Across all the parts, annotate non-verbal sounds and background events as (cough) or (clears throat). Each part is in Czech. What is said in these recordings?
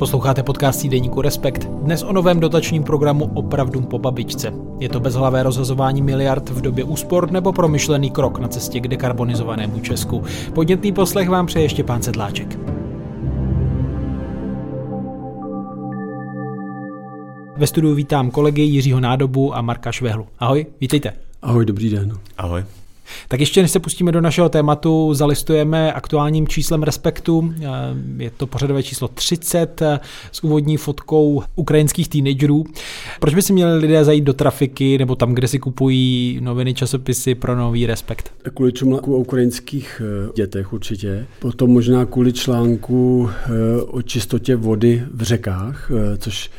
Posloucháte podcast Deníku Respekt. Dnes o novém dotačním programu Opravdu po babičce. Je to bezhlavé rozhazování miliard v době úspor nebo promyšlený krok na cestě k dekarbonizovanému Česku. Podnětný poslech vám přeje ještě pán Sedláček. Ve studiu vítám kolegy Jiřího Nádobu a Marka Švehlu. Ahoj, vítejte. Ahoj, dobrý den. Ahoj. Tak ještě než se pustíme do našeho tématu, zalistujeme aktuálním číslem Respektu. Eh, je to pořadové číslo 30 eh, s úvodní fotkou ukrajinských teenagerů. Proč by si měli lidé zajít do trafiky nebo tam, kde si kupují noviny, časopisy pro nový Respekt? Kvůli článku o ukrajinských eh, dětech určitě. Potom možná kvůli článku o čistotě vody v řekách, což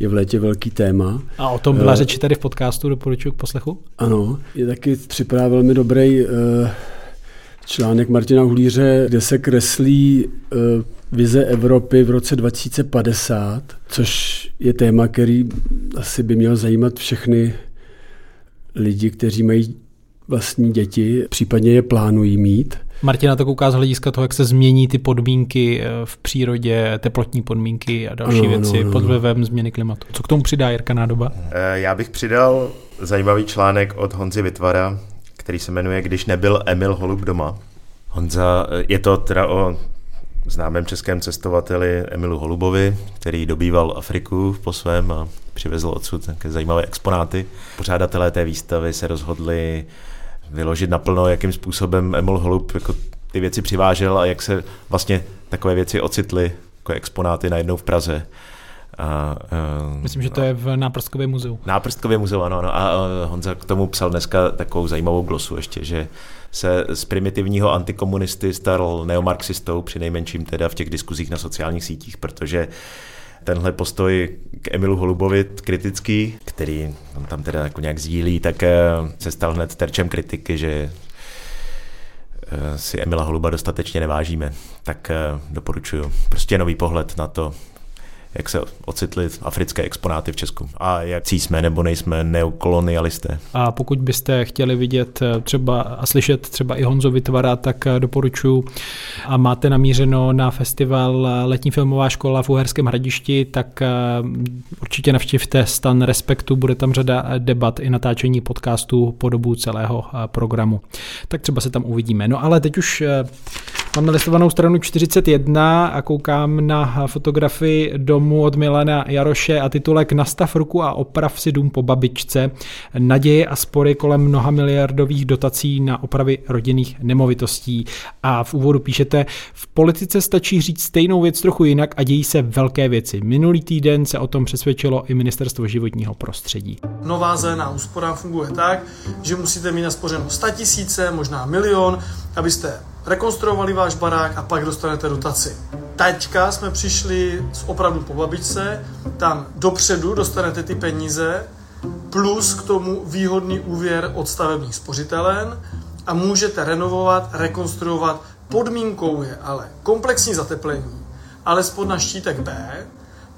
je v létě velký téma. A o tom byla uh, řeč tady v podcastu, doporučuji k poslechu? Ano, je taky připravil velmi dobrý uh, článek Martina Hulíře, kde se kreslí uh, vize Evropy v roce 2050, což je téma, který asi by měl zajímat všechny lidi, kteří mají vlastní děti, případně je plánují mít. Martina to kouká z hlediska toho, jak se změní ty podmínky eh, v přírodě, teplotní podmínky a další no, věci no, no. pod vlivem změny klimatu. Co k tomu přidá Jirka Nádoba? Eh, já bych přidal zajímavý článek od Honzy Vytvara, který se jmenuje Když nebyl Emil Holub doma. Honza, eh, je to teda o známém českém cestovateli Emilu Holubovi, který dobýval Afriku po svém a přivezl odsud také zajímavé exponáty. Pořádatelé té výstavy se rozhodli vyložit naplno, jakým způsobem Emil Holub jako ty věci přivážel a jak se vlastně takové věci ocitly jako exponáty najednou v Praze. A, uh, Myslím, že to je v Náprstkově muzeu. Náprstkově muzeu, ano, ano. A uh, Honza k tomu psal dneska takovou zajímavou glosu ještě, že se z primitivního antikomunisty stal neomarxistou, při nejmenším teda v těch diskuzích na sociálních sítích, protože tenhle postoj k Emilu Holubovi kritický, který on tam teda jako nějak sdílí, tak eh, se stal hned terčem kritiky, že eh, si Emila Holuba dostatečně nevážíme. Tak eh, doporučuju. Prostě nový pohled na to, jak se ocitly africké exponáty v Česku a jak jsme nebo nejsme neokolonialisté. A pokud byste chtěli vidět eh, třeba a slyšet třeba i Honzo Vytvara, tak eh, doporučuji a máte namířeno na festival eh, Letní filmová škola v Uherském hradišti, tak určitě navštivte stan Respektu, bude tam řada debat i natáčení podcastů po dobu celého programu. Tak třeba se tam uvidíme. No ale teď už mám nalistovanou stranu 41 a koukám na fotografii do domu od Milana Jaroše a titulek Nastav ruku a oprav si dům po babičce. Naděje a spory kolem mnoha miliardových dotací na opravy rodinných nemovitostí. A v úvodu píšete, v politice stačí říct stejnou věc trochu jinak a dějí se velké věci. Minulý týden se o tom přesvědčilo i Ministerstvo životního prostředí. Nová zelená úspora funguje tak, že musíte mít naspořeno 100 tisíce, možná milion, abyste rekonstruovali váš barák a pak dostanete dotaci. Teďka jsme přišli s opravdu po babičce, tam dopředu dostanete ty peníze, plus k tomu výhodný úvěr od stavebních spořitelen a můžete renovovat, rekonstruovat. Podmínkou je ale komplexní zateplení, alespoň na štítek B,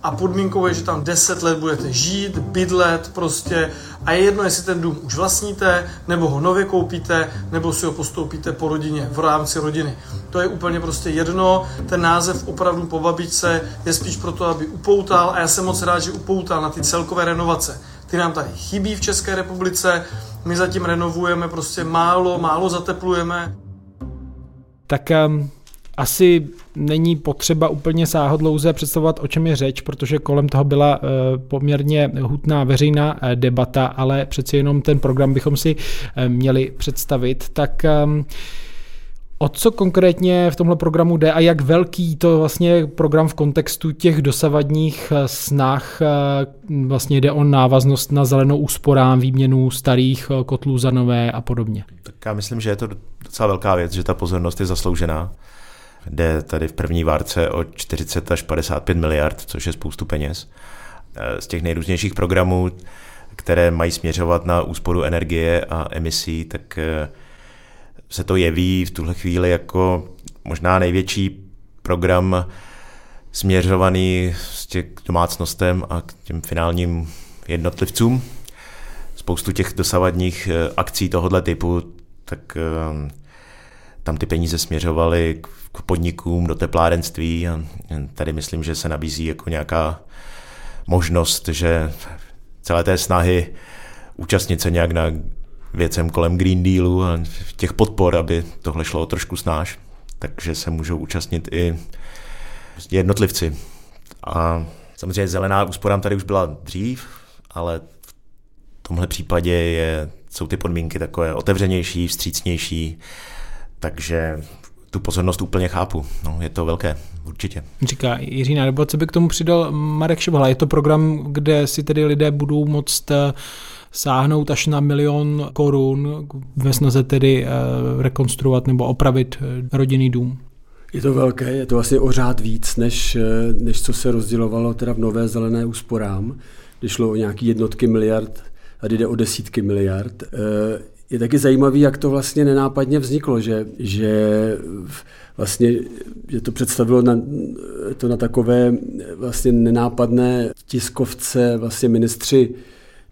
a podmínkou je, že tam 10 let budete žít, bydlet prostě a je jedno, jestli ten dům už vlastníte, nebo ho nově koupíte, nebo si ho postoupíte po rodině, v rámci rodiny. To je úplně prostě jedno, ten název opravdu po babičce je spíš proto, aby upoutal a já jsem moc rád, že upoutal na ty celkové renovace. Ty nám tady chybí v České republice, my zatím renovujeme prostě málo, málo zateplujeme. Tak um asi není potřeba úplně sáhodlouze představovat, o čem je řeč, protože kolem toho byla eh, poměrně hutná veřejná eh, debata, ale přeci jenom ten program bychom si eh, měli představit. Tak ehm, O co konkrétně v tomhle programu jde a jak velký to vlastně program v kontextu těch dosavadních snah vlastně jde o návaznost na zelenou úsporám, výměnu starých kotlů za nové a podobně? Tak já myslím, že je to docela velká věc, že ta pozornost je zasloužená jde tady v první várce o 40 až 55 miliard, což je spoustu peněz. Eh, z těch nejrůznějších programů, které mají směřovat na úsporu energie a emisí, tak eh, se to jeví v tuhle chvíli jako možná největší program směřovaný těch domácnostem a k těm finálním jednotlivcům. Spoustu těch dosavadních eh, akcí tohoto typu tak tam ty peníze směřovaly k podnikům, do teplárenství a tady myslím, že se nabízí jako nějaká možnost, že celé té snahy účastnit se nějak na věcem kolem Green Dealu a těch podpor, aby tohle šlo o trošku snáš, takže se můžou účastnit i jednotlivci. A samozřejmě zelená úsporám tady už byla dřív, ale v tomhle případě je, jsou ty podmínky takové otevřenější, vstřícnější, takže tu pozornost úplně chápu. No, je to velké, určitě. Říká Jiří nebo co by k tomu přidal Marek Šebhala. Je to program, kde si tedy lidé budou moct eh, sáhnout až na milion korun ve snaze tedy eh, rekonstruovat nebo opravit eh, rodinný dům. Je to velké, je to vlastně o řád víc, než, než co se rozdělovalo teda v nové zelené úsporám, kdy šlo o nějaký jednotky miliard, tady jde o desítky miliard je taky zajímavý, jak to vlastně nenápadně vzniklo, že, že vlastně že to představilo na, to na takové vlastně nenápadné tiskovce vlastně ministři,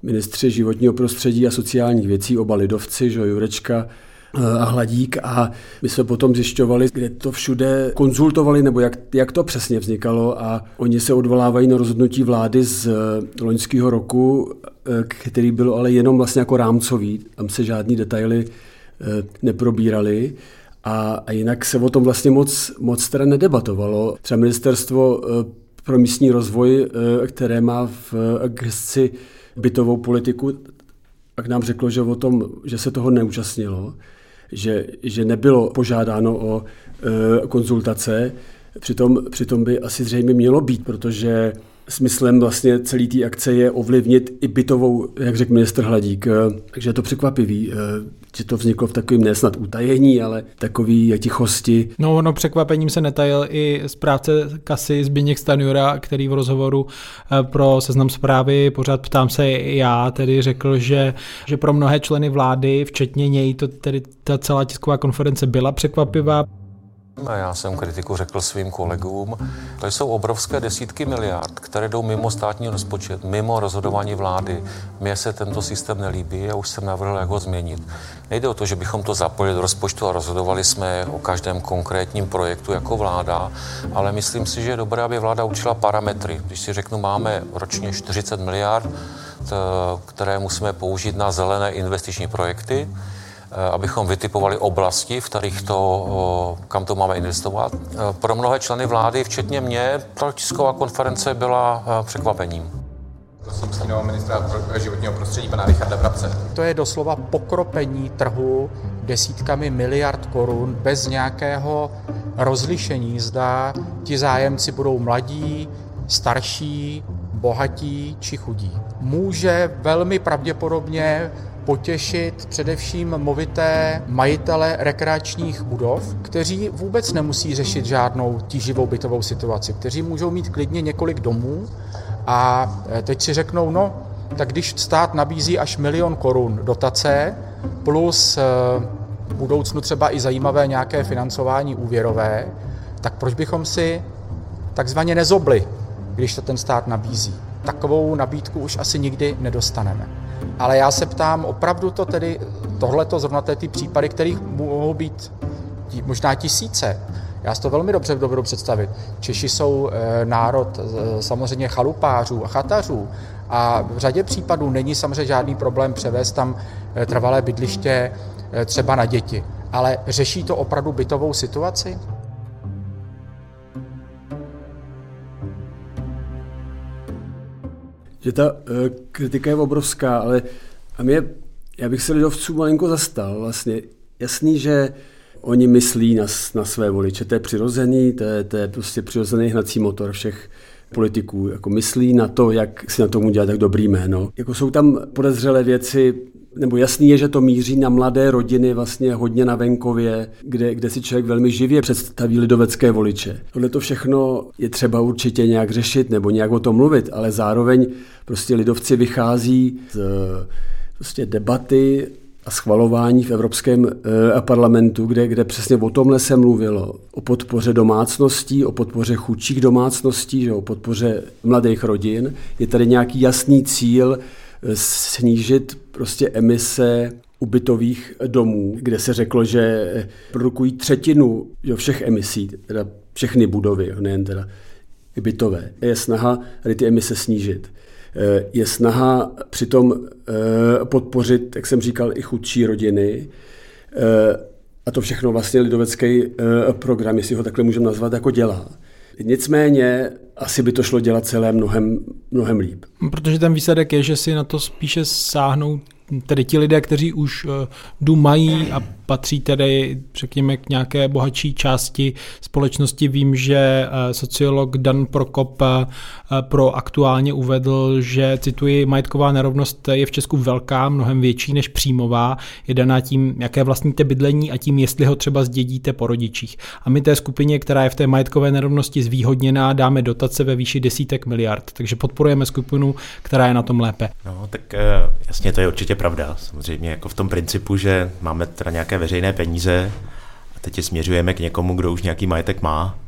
ministři životního prostředí a sociálních věcí, oba lidovci, že Jurečka a Hladík a my jsme potom zjišťovali, kde to všude konzultovali, nebo jak, jak to přesně vznikalo a oni se odvolávají na rozhodnutí vlády z loňského roku Eh, který byl ale jenom vlastně jako rámcový, tam se žádný detaily eh, neprobíraly. A, a jinak se o tom vlastně moc, moc teda nedebatovalo. Třeba ministerstvo eh, pro místní rozvoj, které má v gesci bytovou politiku, tak nám řeklo, že o tom, že se toho neúčastnilo, že, že nebylo požádáno o konzultace, přitom, přitom by asi zřejmě mělo být, protože smyslem vlastně celé té akce je ovlivnit i bytovou, jak řekl ministr Hladík. Eh, takže je to překvapivý, eh, že to vzniklo v takovém nesnad utajení, ale takový tichosti. No, no překvapením se netajil i zprávce kasy Zbigněk Stanjura, který v rozhovoru eh, pro seznam zprávy pořád ptám se já, tedy řekl, že, že pro mnohé členy vlády, včetně něj, to tedy ta celá tisková konference byla překvapivá. Já jsem kritiku řekl svým kolegům. To jsou obrovské desítky miliard, které jdou mimo státní rozpočet, mimo rozhodování vlády. Mně se tento systém nelíbí a už jsem navrhl, jak ho změnit. Nejde o to, že bychom to zapojili do rozpočtu a rozhodovali jsme o každém konkrétním projektu jako vláda, ale myslím si, že je dobré, aby vláda učila parametry. Když si řeknu, máme ročně 40 miliard, které musíme použít na zelené investiční projekty, abychom vytipovali oblasti, v kterých to, kam to máme investovat. Eh, pro mnohé členy vlády, včetně mě, ta tisková konference byla eh, překvapením. Prosím stínového ministra životního prostředí, pana Richarda Brabce. To je doslova pokropení trhu desítkami miliard korun bez nějakého rozlišení, zda ti zájemci budou mladí, starší, bohatí či chudí. Může velmi pravděpodobně potěšit především movité majitele rekreačních budov, kteří vůbec nemusí řešit žádnou tíživou bytovou situaci, kteří můžou mít klidně několik domů a e, teď si řeknou, no, tak když stát nabízí až milion korun dotace plus e, v budoucnu třeba i zajímavé nějaké financování úvěrové, tak proč bychom si takzvaně nezobli, když to ten stát nabízí. Takovou nabídku už asi nikdy nedostaneme. Ale já se ptám, opravdu to tedy, tohleto zrovna ty případy, kterých mohou být možná tisíce, já si to velmi dobře dovedu představit. Češi jsou e, národ e, samozřejmě chalupářů a chatařů a v řadě případů není samozřejmě žádný problém převést tam e, trvalé bydliště třeba na děti. Ale řeší to opravdu bytovou situaci? Že ta uh, kritika je obrovská, ale a mě, já bych se lidovců malinko zastal vlastně. Jasný, že oni myslí na, na své voliče, to je přirozený, to je, to je prostě přirozený hnací motor všech politiků, jako myslí na to, jak si na tom udělat tak dobrý jméno. Jako jsou tam podezřelé věci, nebo jasný je, že to míří na mladé rodiny vlastně hodně na venkově, kde, kde si člověk velmi živě představí lidovecké voliče. Tohle to všechno je třeba určitě nějak řešit nebo nějak o tom mluvit, ale zároveň prostě lidovci vychází z prostě debaty a schvalování v Evropském e, parlamentu, kde, kde přesně o tomhle se mluvilo. O podpoře domácností, o podpoře chudších domácností, že o podpoře mladých rodin. Je tady nějaký jasný cíl snížit prostě emise ubytových domů, kde se řeklo, že produkují třetinu jo, všech emisí, teda všechny budovy, nejen teda bytové. Je snaha tady ty emise snížit. Eh, je snaha přitom eh, podpořit, jak jsem říkal, i chudší rodiny. Eh, a to všechno vlastně lidovecký program, jestli ho takhle můžeme nazvat, jako dělá. Nicméně asi by to šlo dělat celé mnohem, mnohem líp. Protože ten výsledek je, že si na to spíše sáhnou tedy ti lidé, kteří už dům mají a patří tedy, řekněme, k nějaké bohatší části společnosti. Vím, že eh, sociolog Dan Prokop eh, pro aktuálně uvedl, že, cituji, majetková nerovnost je v Česku velká, mnohem větší než příjmová, je daná tím, jaké vlastníte bydlení a tím, jestli ho třeba zdědíte po rodičích. A my té skupině, která je v té majetkové nerovnosti zvýhodněná, dáme dotace ve výši desítek miliard. Takže podporujeme skupinu, která je na tom lépe. No, tak eh, jasně, to je určitě pravda. Samozřejmě jako v tom principu, že máme teda nějaké veřejné peníze a teď je směřujeme k někomu, kdo už nějaký majetek má.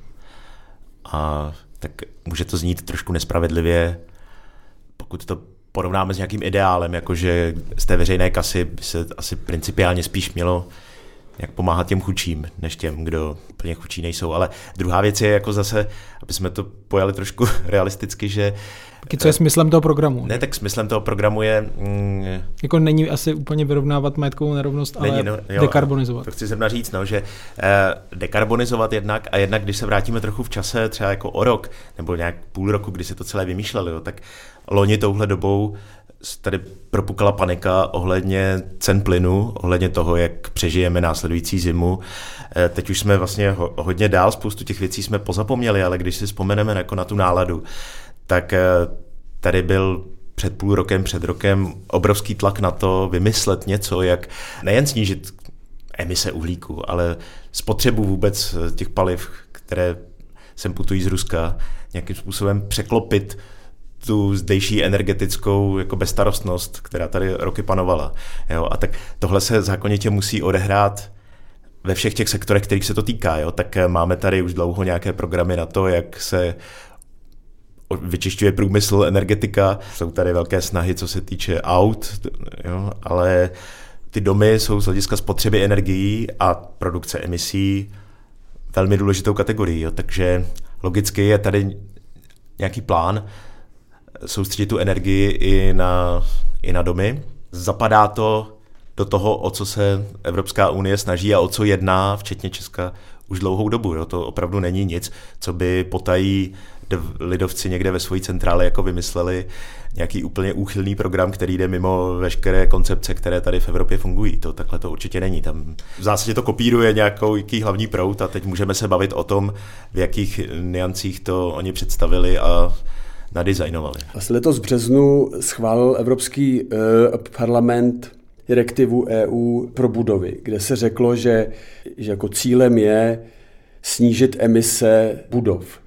A tak může to znít trošku nespravedlivě, pokud to porovnáme s nějakým ideálem, jakože z té veřejné kasy by se asi principiálně spíš mělo jak pomáhat těm chudším, než těm, kdo úplně chudší nejsou. Ale druhá věc je jako zase, aby jsme to pojali trošku (laughs) realisticky, že co je smyslem toho programu? Ne, tak smyslem toho programu je... Mm, jako není asi úplně vyrovnávat majetkovou nerovnost, není, ale no, jo, dekarbonizovat. To chci sem říct, no, že eh, dekarbonizovat jednak a jednak, když se vrátíme trochu v čase, třeba jako o rok, nebo nějak půl roku, kdy se to celé vymýšleli, jo, tak loni touhle dobou tady propukala panika ohledně cen plynu, ohledně toho, jak přežijeme následující zimu. Eh, teď už jsme vlastně hodně dál, spoustu těch věcí jsme pozapomněli, ale když si vzpomeneme jako na tu náladu, tak eh, tady byl před půl rokem, před rokem obrovský tlak na to vymyslet něco, jak nejen snížit emise uhlíku, ale spotřebu vůbec eh, těch paliv, které sem putují z Ruska, nějakým způsobem překlopit tu zdejší energetickou jako bezstarostnost, která tady roky panovala. Jo? A tak tohle se zákonitě musí odehrát ve všech těch sektorech, kterých se to týká. Jo? Tak eh, máme tady už dlouho nějaké programy na to, jak se vyčišťuje průmysl, energetika, jsou tady velké snahy, co se týče aut, jo, ale ty domy jsou z hlediska spotřeby energií a produkce emisí velmi důležitou kategorií, jo, takže logicky je tady nějaký plán soustředit tu energii i na, i na domy. Zapadá to do toho, o co se Evropská unie snaží a o co jedná, včetně Česka, už dlouhou dobu. Jo. To opravdu není nic, co by potají lidovci někde ve své centrále jako vymysleli nějaký úplně úchylný program, který jde mimo veškeré koncepce, které tady v Evropě fungují. To takhle to určitě není. Tam v zásadě to kopíruje nějaký hlavní prout a teď můžeme se bavit o tom, v jakých niancích to oni představili a nadizajnovali. Vlastně letos v březnu schválil Evropský uh, parlament direktivu EU pro budovy, kde se řeklo, že, že jako cílem je snížit emise budov.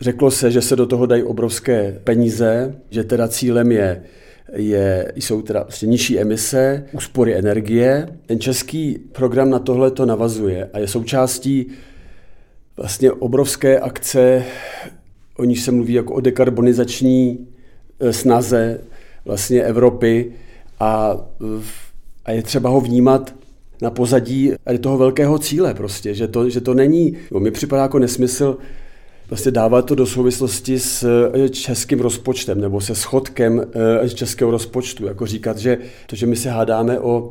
Řeklo se, že se do toho dají obrovské peníze, že teda cílem je, je, jsou teda vlastně nižší emise, úspory energie. Ten český program na tohle to navazuje a je součástí vlastně obrovské akce, o níž se mluví jako o dekarbonizační e, snaze vlastně Evropy a, a je třeba ho vnímat na pozadí toho velkého cíle prostě, že to, že to není, jo, mi připadá jako nesmysl vlastně dávat to do souvislosti s eh, českým rozpočtem nebo se schodkem eh, českého rozpočtu. Jako říkat, že to, že my se hádáme o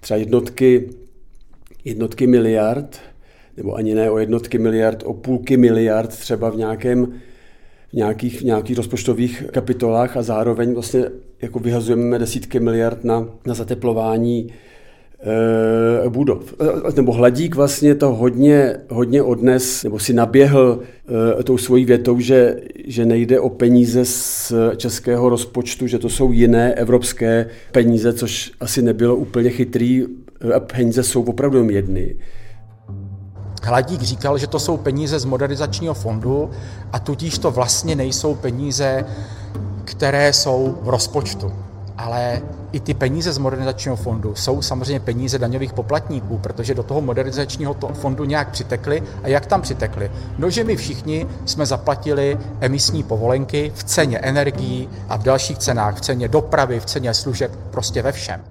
třeba jednotky, jednotky miliard, nebo ani ne o jednotky miliard, o půlky miliard třeba v nějakém v nějakých, v nějakých rozpočtových kapitolách a zároveň vlastně jako vyhazujeme desítky miliard na, na zateplování budov. E, nebo Hladík vlastně to hodně, hodně odnes, nebo si naběhl e, tou svojí větou, že, že nejde o peníze z českého rozpočtu, že to jsou jiné evropské peníze, což asi nebylo úplně chytrý. Peníze jsou opravdu jedny. Hladík říkal, že to jsou peníze z modernizačního fondu a tudíž to vlastně nejsou peníze, které jsou v rozpočtu. Ale i ty peníze z modernizačního fondu jsou samozřejmě peníze daňových poplatníků, protože do toho modernizačního fondu nějak přitekly. A jak tam přitekly? No, že my všichni jsme zaplatili emisní povolenky v ceně energií a v dalších cenách, v ceně dopravy, v ceně služeb, prostě ve všem.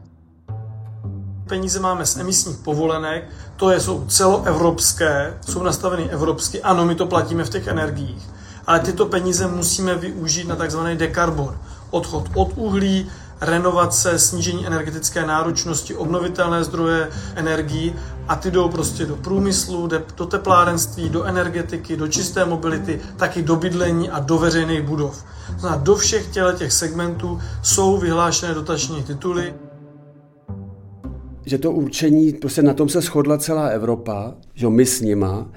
peníze máme z emisních povolenek, to je, jsou celoevropské, jsou nastaveny evropsky, ano, my to platíme v těch energiích, ale tyto peníze musíme využít na takzvaný dekarbon, odchod od uhlí, renovace, snížení energetické náročnosti, obnovitelné zdroje energií a ty jdou prostě do průmyslu, do teplárenství, do energetiky, do čisté mobility, taky do bydlení a do veřejných budov. Znamená, do všech těch segmentů jsou vyhlášené dotační tituly že to určení, prostě na tom se shodla celá Evropa, že my s nima,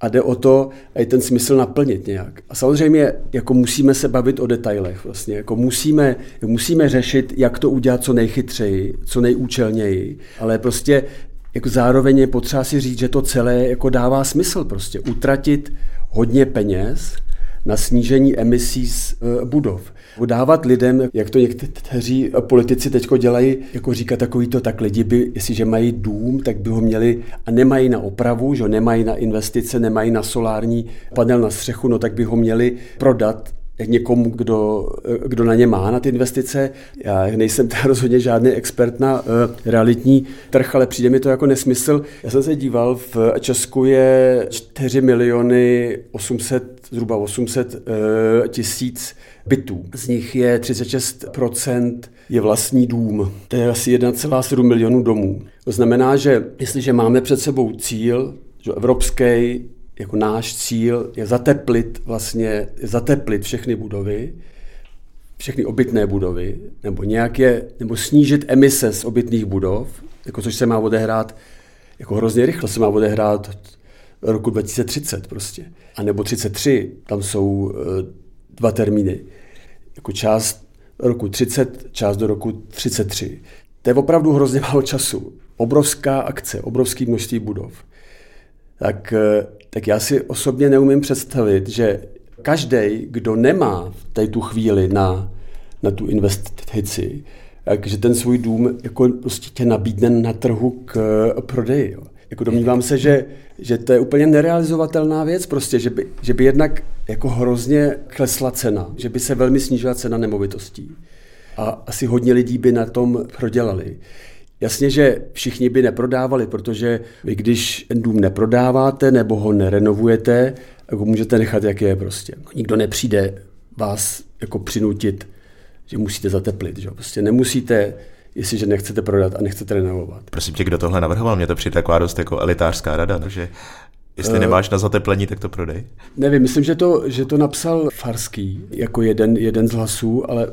a jde o to, i ten smysl naplnit nějak. A samozřejmě jako musíme se bavit o detailech. Vlastně. Jako musíme, musíme řešit, jak to udělat co nejchytřeji, co nejúčelněji, ale prostě jako zároveň je potřeba si říct, že to celé jako dává smysl. Prostě utratit hodně peněz na snížení emisí z e, budov dávat lidem, jak to někteří politici teď dělají, jako říkat takový to, tak lidi by, jestliže mají dům, tak by ho měli a nemají na opravu, že nemají na investice, nemají na solární panel na střechu, no tak by ho měli prodat někomu, kdo, kdo na ně má na ty investice. Já nejsem teda rozhodně žádný expert na uh, realitní trh, ale přijde mi to jako nesmysl. Já jsem se díval, v Česku je 4 miliony 800, zhruba 800 uh, tisíc bytů. Z nich je 36% je vlastní dům. To je asi 1,7 milionů domů. To znamená, že jestliže máme před sebou cíl, že evropský jako náš cíl je zateplit vlastně, zateplit všechny budovy, všechny obytné budovy, nebo nějaké, nebo snížit emise z obytných budov, jako což se má odehrát, jako hrozně rychle se má odehrát roku 2030 prostě. A nebo 33, tam jsou eh, dva termíny. Jako část roku 30, část do roku 33. To je opravdu hrozně (laughs) málo času. Obrovská akce, obrovské množství budov. Tak, eh, tak já si osobně neumím představit, že každý, kdo nemá v tu chvíli na, na tu investici, že ten svůj dům jako prostě tě nabídne na trhu k eh, prodeji. Jo. Jako domnívám se, že, že to je úplně nerealizovatelná věc, prostě, že by, že by jednak jako hrozně klesla cena, že by se velmi snížila cena nemovitostí. A asi hodně lidí by na tom prodělali. Jasně, že všichni by neprodávali, protože vy když ten dům neprodáváte nebo ho nerenovujete, jako můžete nechat, jak je prostě. Nikdo nepřijde vás jako přinutit, že musíte zateplit. Že? Prostě nemusíte jestliže nechcete prodat a nechcete renovovat. Prosím tě, kdo tohle navrhoval? Mě to přijde taková dost jako elitářská rada, že Jestli uh, nemáš na zateplení, tak to prodej. Nevím, myslím, že to, že to napsal Farský jako jeden, jeden z hlasů, ale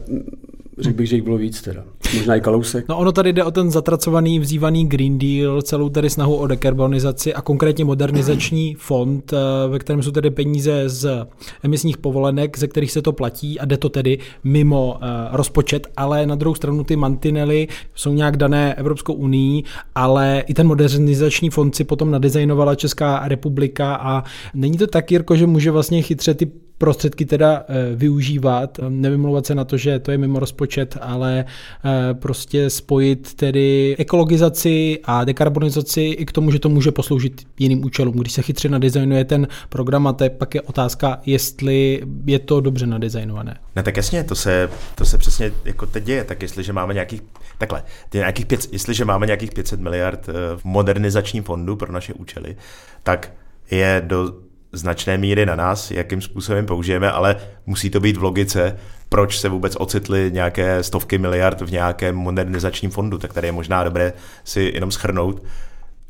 Řekl bych, že jich bylo víc teda. Možná i Kalousek. No ono tady jde o ten zatracovaný, vzývaný Green Deal, celou tady snahu o dekarbonizaci a konkrétně modernizační fond, eh, ve kterém jsou tedy peníze z emisních povolenek, ze kterých se to platí a jde to tedy mimo eh, rozpočet, ale na druhou stranu ty mantinely jsou nějak dané Evropskou unii, ale i ten modernizační fond si potom nadizajnovala Česká republika a není to tak, Jirko, že může vlastně chytře ty prostředky teda eh, využívat, nevymlouvat se na to, že to je mimo rozpočet, ale eh, prostě spojit tedy ekologizaci a dekarbonizaci i k tomu, že to může posloužit jiným účelům. Když se chytře nadizajnuje ten program, a to je pak je otázka, jestli je to dobře nadizajnované. Ne, tak jasně, to se, to se přesně jako teď děje, tak jestliže máme nějakých, takhle, nějakých pět, jestliže máme nějakých 500 miliard eh, v modernizačním fondu pro naše účely, tak je do značné míry na nás, jakým způsobem použijeme, ale musí to být v logice, proč se vůbec ocitly nějaké stovky miliard v nějakém modernizačním fondu. Tak tady je možná dobré si jenom schrnout,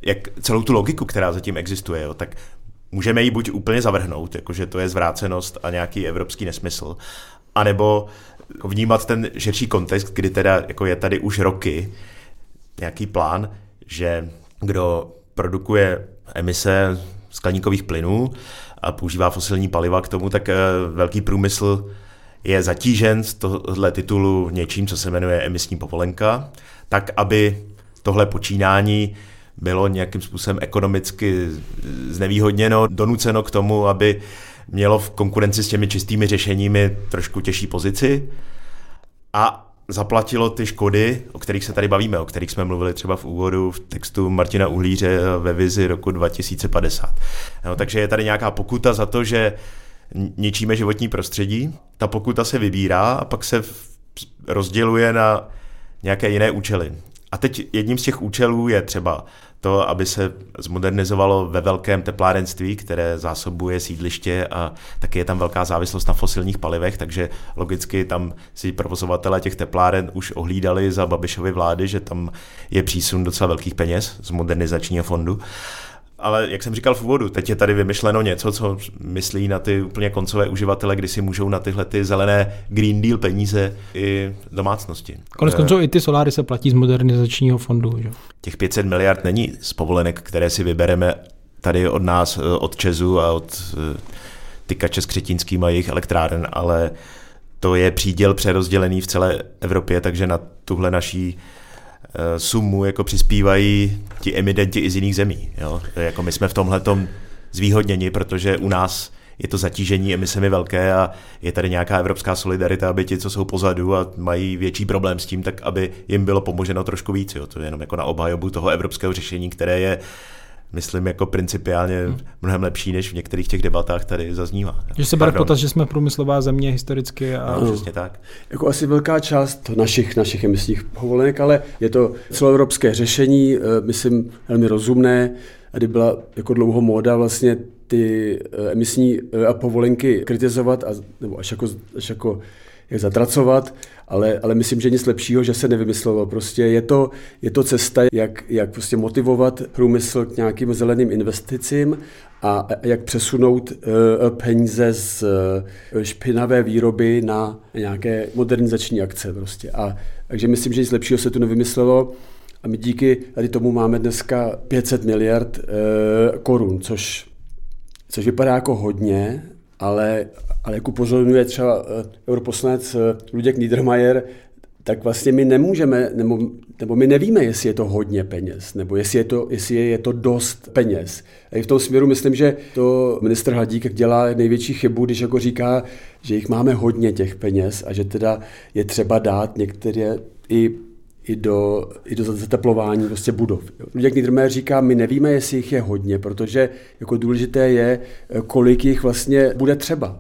jak celou tu logiku, která zatím existuje. Jo, tak můžeme ji buď úplně zavrhnout, jakože to je zvrácenost a nějaký evropský nesmysl, anebo vnímat ten širší kontext, kdy teda jako je tady už roky nějaký plán, že kdo produkuje emise skleníkových plynů a používá fosilní paliva k tomu, tak eh, velký průmysl je zatížen z tohle titulu něčím, co se jmenuje emisní povolenka, tak aby tohle počínání bylo nějakým způsobem ekonomicky znevýhodněno, donuceno k tomu, aby mělo v konkurenci s těmi čistými řešeními trošku těžší pozici. A zaplatilo ty škody, o kterých se tady bavíme, o kterých jsme mluvili třeba v úvodu v textu Martina Uhlíře ve vizi roku 2050. No, takže je tady nějaká pokuta za to, že ničíme životní prostředí. Ta pokuta se vybírá a pak se rozděluje na nějaké jiné účely. A teď jedním z těch účelů je třeba to, aby se zmodernizovalo ve velkém teplárenství, které zásobuje sídliště a taky je tam velká závislost na fosilních palivech, takže logicky tam si provozovatele těch tepláren už ohlídali za Babišovy vlády, že tam je přísun docela velkých peněz z modernizačního fondu. Ale jak jsem říkal v úvodu, teď je tady vymyšleno něco, co myslí na ty úplně koncové uživatele, kdy si můžou na tyhle ty zelené Green Deal peníze i domácnosti. Konec konců i ty soláry se platí z modernizačního fondu. Že? Těch 500 miliard není z povolenek, které si vybereme tady od nás, od Česu a od eh, tykače s Křetínským a jejich elektráren, ale to je příděl přerozdělený v celé Evropě, takže na tuhle naší Eh, sumu jako přispívají ti emitenti i z jiných zemí. Jo? Jako my jsme v tomhle zvýhodněni, protože u nás je to zatížení emisemi velké a je tady nějaká evropská solidarita, aby ti, co jsou pozadu a mají větší problém s tím, tak aby jim bylo pomoženo trošku víc. Jo? To je jenom jako na obhajobu toho evropského řešení, které je uh, myslím, jako principiálně hmm. mnohem lepší, než v některých těch debatách tady zaznívá. Že se bere potaz, že jsme průmyslová země historicky. A... No, přesně tak. Jako asi velká část našich, našich emisních povolenek, ale je to celoevropské řešení, eh, myslím, velmi rozumné. Kdy byla jako dlouho móda vlastně ty eh, emisní eh, povolenky kritizovat, a, nebo až jako, až jako jak zatracovat, ale, ale myslím, že nic lepšího, že se nevymyslelo. Prostě je to, je to cesta, jak, jak prostě motivovat průmysl k nějakým zeleným investicím a, jak přesunout uh, peníze z uh, špinavé výroby na nějaké modernizační akce. Prostě. A, takže myslím, že nic lepšího se tu nevymyslelo. A my díky tady tomu máme dneska 500 miliard uh, korun, což, což vypadá jako hodně, ale, ale jak upozorňuje třeba eh, europoslanec eh, Luděk Niedermayer, tak vlastně my nemůžeme, nebo, nebo my nevíme, jestli je to hodně peněz, nebo jestli je to, jestli je to dost peněz. A i v tom směru myslím, že to ministr Hladík dělá největší chybu, když jako říká, že jich máme hodně těch peněz a že teda je třeba dát některé i i do, i do zateplování prostě budov. Luděk Niedermayer říká, my nevíme, jestli jich je hodně, protože jako důležité je, kolik jich vlastně bude třeba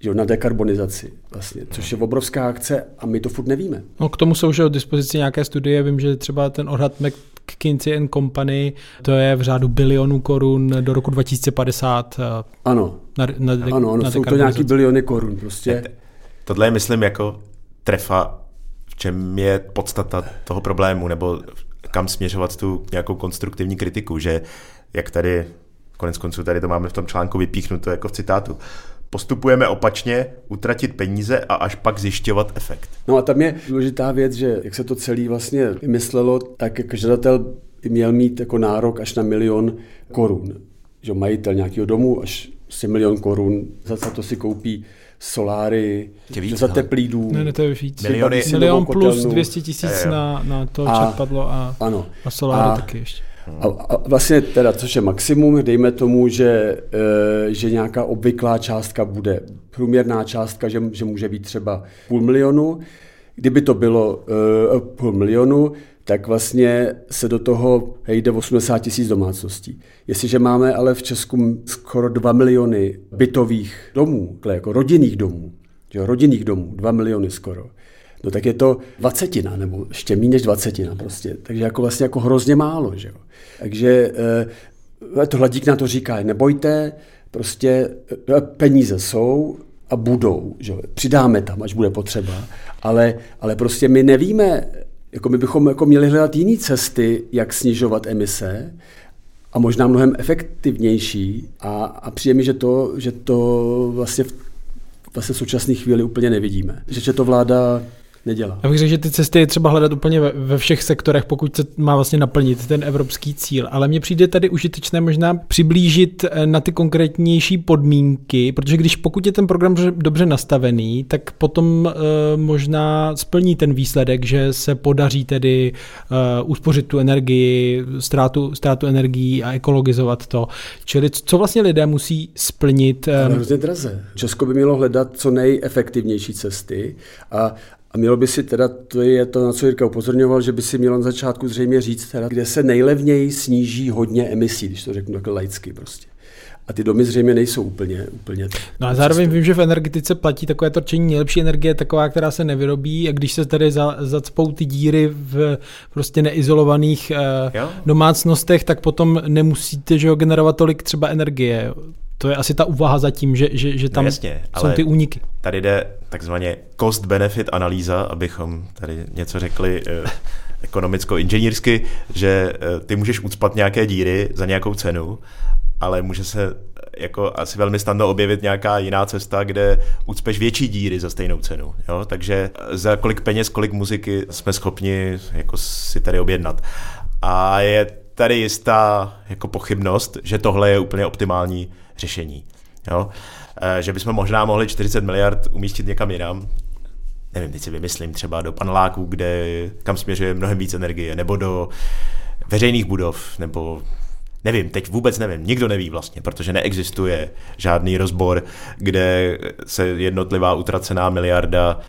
že, na dekarbonizaci, vlastně, což je obrovská akce a my to furt nevíme. No, k tomu jsou už od dispozici nějaké studie, vím, že třeba ten odhad McKinsey and Company, to je v řádu bilionů korun do roku 2050. Eh, ano, na, na, na, ano, ano jsou to nějaký biliony korun prostě. Tohle je, myslím, jako trefa čem je podstata toho problému, nebo kam směřovat tu nějakou konstruktivní kritiku, že jak tady, konec konců tady to máme v tom článku vypíchnuto jako v citátu, postupujeme opačně, utratit peníze a až pak zjišťovat efekt. No a tam je důležitá věc, že jak se to celé vlastně vymyslelo, tak jako žadatel by měl mít jako nárok až na milion korun. Že majitel nějakého domu až si milion korun, za to si koupí soláry, víc, za teplý dům. Ne, ne, to je víc. Miliony, milion plus 200 tisíc na, na to a, čerpadlo a, ano. a soláry a, taky ještě. A, a vlastně teda, což je maximum, dejme tomu, že, e, že nějaká obvyklá částka bude průměrná částka, že, že může být třeba půl milionu. Kdyby to bylo e, půl milionu, tak vlastně se do toho jde 80 tisíc domácností. Jestliže máme ale v Česku skoro 2 miliony bytových domů, jako rodinných domů, že rodinných domů, 2 miliony skoro, no tak je to dvacetina, nebo ještě méně než dvacetina prostě. Takže jako vlastně jako hrozně málo, že jo. Takže e, to hladík na to říká, nebojte, prostě e, peníze jsou a budou, že přidáme tam, až bude potřeba, ale, ale prostě my nevíme, jako my bychom jako měli hledat jiné cesty, jak snižovat emise a možná mnohem efektivnější a, a přijde mi, že to, že to vlastně v, vlastně v současné chvíli úplně nevidíme. Že, že to vláda nedělá. Já bych řekl, že ty cesty je třeba hledat úplně ve, ve všech sektorech, pokud se má vlastně naplnit ten evropský cíl. Ale mně přijde tady užitečné možná přiblížit eh, na ty konkrétnější podmínky, protože když pokud je ten program dobře nastavený, tak potom uh, možná splní ten výsledek, že se podaří tedy uh, uspořit tu energii, ztrátu, ztrátu energií a ekologizovat to. Čili co vlastně lidé musí splnit? Um... hrozně draze. Česko by mělo hledat co nejefektivnější cesty a, a mělo by si teda, to je to, na co Jirka upozorňoval, že by si mělo na začátku zřejmě říct, teda, kde se nejlevněji sníží hodně emisí, když to řeknu takhle laicky prostě. A ty domy zřejmě nejsou úplně, úplně No a zároveň vím, že v energetice platí takové točení nejlepší energie, taková, která se nevyrobí a když se tady za, zacpou ty díry v prostě neizolovaných uh, domácnostech, tak potom nemusíte že ho, generovat tolik třeba energie. To je asi ta úvaha zatím, že, že, že tam no jasně, jsou ty úniky. Tady jde takzvaně cost-benefit analýza, abychom tady něco řekli uh, ekonomicko-inženýrsky, že uh, ty můžeš ucpat nějaké díry za nějakou cenu ale může se jako asi velmi snadno objevit nějaká jiná cesta, kde ucpeš větší díry za stejnou cenu. Jo? Takže za kolik peněz, kolik muziky jsme schopni jako si tady objednat. A je tady jistá jako pochybnost, že tohle je úplně optimální řešení. Jo? E, že bychom možná mohli 40 miliard umístit někam jinam, nevím, teď si vymyslím, třeba do paneláků, kde, kam směřuje mnohem víc energie, nebo do veřejných budov, nebo Nevím, teď vůbec nevím, nikdo neví vlastně, protože neexistuje žádný rozbor, kde se jednotlivá utracená miliarda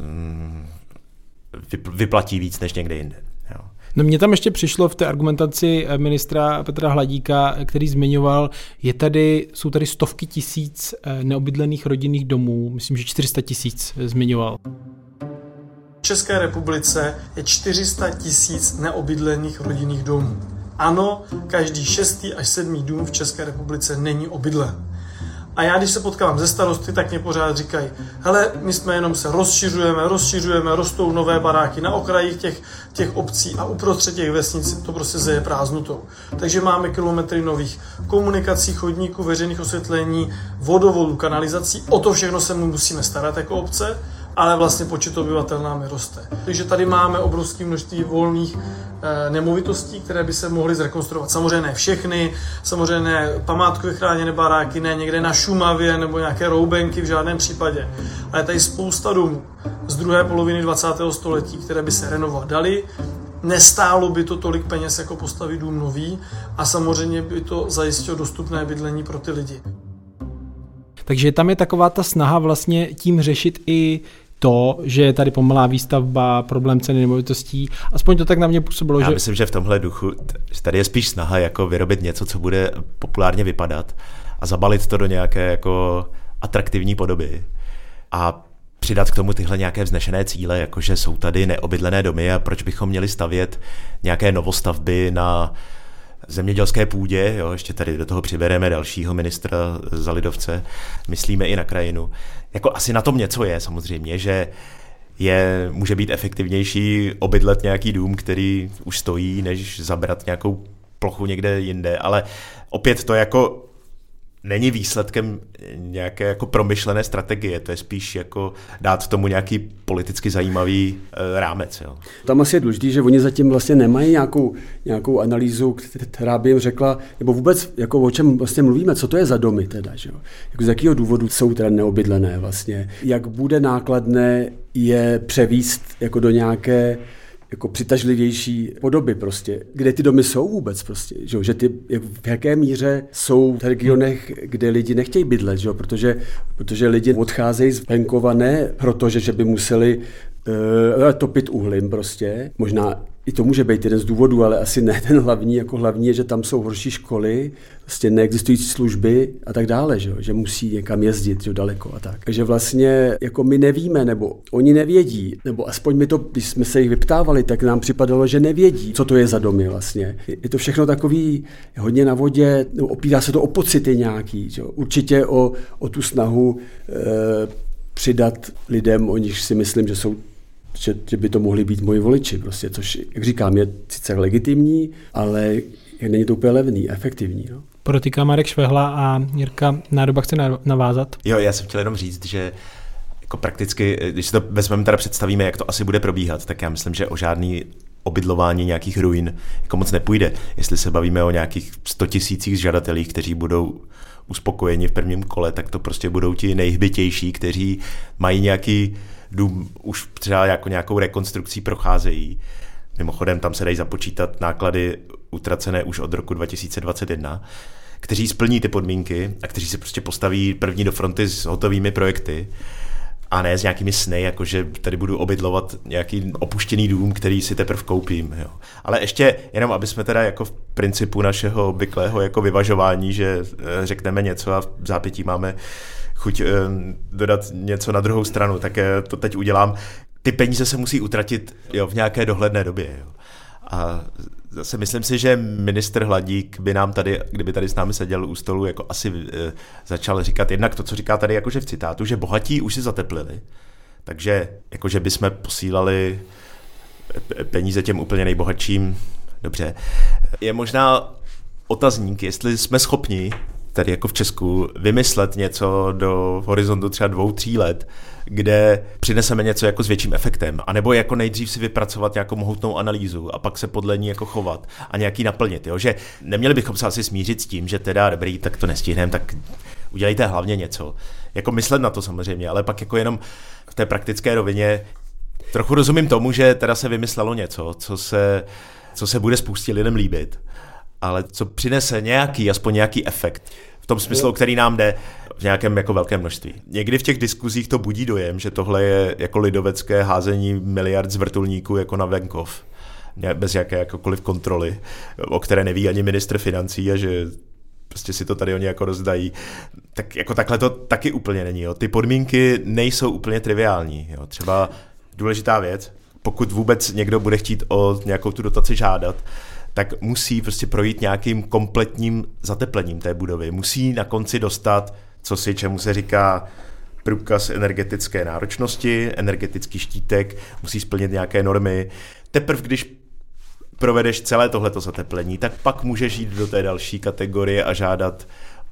mm, vyplatí víc než někde jinde. No mně tam ještě přišlo v té argumentaci ministra Petra Hladíka, který zmiňoval, je tady, jsou tady stovky tisíc eh, neobydlených rodinných domů, myslím, že 400 tisíc zmiňoval. V České republice je 400 tisíc neobydlených rodinných domů. Ano, každý šestý až sedmý dům v České republice není obydlen. A já, když se potkávám ze starosty, tak mě pořád říkají, hele, my jsme jenom se rozšiřujeme, rozšiřujeme, rostou nové baráky na okrajích těch, těch obcí a uprostřed těch vesnic to prostě zeje prázdnotou. Takže máme kilometry nových komunikací, chodníků, veřejných osvětlení, vodovodu, kanalizací. O to všechno se mu musíme starat jako obce ale vlastně počet obyvatel nám roste. Takže tady máme obrovské množství volných e, nemovitostí, které by se mohly zrekonstruovat. Samozřejmě ne všechny, samozřejmě ne památkově chráněné baráky, ne někde na Šumavě nebo nějaké roubenky v žádném případě. Ale tady spousta domů z druhé poloviny 20. století, které by se renovovat daly, Nestálo by to tolik peněz jako postavit dům nový a samozřejmě by to zajistilo dostupné bydlení pro ty lidi. Takže tam je taková ta snaha vlastně tím řešit i to, že je tady pomalá výstavba, problém ceny nemovitostí, aspoň to tak na mě působilo. Já že... myslím, že v tomhle duchu tady je spíš snaha jako vyrobit něco, co bude populárně vypadat a zabalit to do nějaké jako atraktivní podoby. A přidat k tomu tyhle nějaké vznešené cíle, jakože jsou tady neobydlené domy a proč bychom měli stavět nějaké novostavby na zemědělské půdě, jo, ještě tady do toho přibereme dalšího ministra za lidovce, myslíme i na krajinu. Jako asi na tom něco je samozřejmě, že je, může být efektivnější obydlet nějaký dům, který už stojí, než zabrat nějakou plochu někde jinde, ale opět to jako není výsledkem nějaké jako promyšlené strategie, to je spíš jako dát tomu nějaký politicky zajímavý e, rámec. Jo. Tam asi je důležité, že oni zatím vlastně nemají nějakou, nějakou analýzu, která by jim řekla, nebo vůbec jako o čem vlastně mluvíme, co to je za domy teda, že jo? Jako z jakého důvodu jsou teda neobydlené vlastně, jak bude nákladné je převíst jako do nějaké jako přitažlivější podoby prostě, kde ty domy jsou vůbec prostě, že, že ty, v jaké míře jsou v regionech, kde lidi nechtějí bydlet, že? Protože, protože lidi odcházejí z venkova ne protože, že by museli uh, topit uhlím prostě, možná i to může být jeden z důvodů, ale asi ne ten hlavní, jako hlavní je, že tam jsou horší školy, vlastně neexistující služby a tak dále, že, že musí někam jezdit že, daleko a tak. Takže vlastně jako my nevíme, nebo oni nevědí, nebo aspoň my to, když jsme se jich vyptávali, tak nám připadalo, že nevědí, co to je za domy vlastně. Je to všechno takový hodně na vodě, opírá se to o pocity nějaký, že? určitě o, o tu snahu e, přidat lidem, o nich si myslím, že jsou že, že by to mohli být moji voliči, prostě, což, jak říkám, je sice legitimní, ale není to úplně levný, efektivní. No. Protýká Marek Švehla a Jirka Nádoba chce navázat. Jo, já jsem chtěl jenom říct, že jako prakticky, když si to vezmeme, teda představíme, jak to asi bude probíhat, tak já myslím, že o žádný obydlování nějakých ruin jako moc nepůjde. Jestli se bavíme o nějakých 100 tisících žadatelích, kteří budou uspokojeni v prvním kole, tak to prostě budou ti nejhbitější, kteří mají nějaký dům už třeba jako nějakou rekonstrukcí procházejí. Mimochodem tam se dají započítat náklady utracené už od roku 2021, kteří splní ty podmínky a kteří se prostě postaví první do fronty s hotovými projekty a ne s nějakými sny, jako že tady budu obydlovat nějaký opuštěný dům, který si teprve koupím. Jo. Ale ještě jenom, aby jsme teda jako v principu našeho obvyklého jako vyvažování, že eh, řekneme něco a v zápětí máme chuť eh, dodat něco na druhou stranu, tak to teď udělám. Ty peníze se musí utratit jo, v nějaké dohledné době. Jo. A zase myslím si, že minister Hladík by nám tady, kdyby tady s námi seděl u stolu, jako asi e, začal říkat jednak to, co říká tady jakože v citátu, že bohatí už si zateplili, takže jakože bychom posílali peníze těm úplně nejbohatším, dobře. Je možná otazník, jestli jsme schopni tady jako v Česku vymyslet něco do horizontu třeba dvou, tří let, kde přineseme něco jako s větším efektem, anebo jako nejdřív si vypracovat nějakou mohutnou analýzu a pak se podle ní jako chovat a nějaký naplnit, jo? že neměli bychom se asi smířit s tím, že teda dobrý, tak to nestihneme, tak udělejte hlavně něco. Jako myslet na to samozřejmě, ale pak jako jenom v té praktické rovině trochu rozumím tomu, že teda se vymyslelo něco, co se, co se bude spoustě lidem líbit, ale co přinese nějaký, aspoň nějaký efekt v tom smyslu, který nám jde v nějakém jako velkém množství. Někdy v těch diskuzích to budí dojem, že tohle je jako lidovecké házení miliard z vrtulníků jako na venkov bez jaké jakkoliv kontroly, o které neví ani ministr financí a že prostě si to tady oni jako rozdají. Tak jako takhle to taky úplně není. Jo. Ty podmínky nejsou úplně triviální. Jo. Třeba důležitá věc, pokud vůbec někdo bude chtít o nějakou tu dotaci žádat, tak musí prostě projít nějakým kompletním zateplením té budovy. Musí na konci dostat, co si čemu se říká průkaz energetické náročnosti, energetický štítek, musí splnit nějaké normy. Teprve když provedeš celé tohleto zateplení, tak pak můžeš jít do té další kategorie a žádat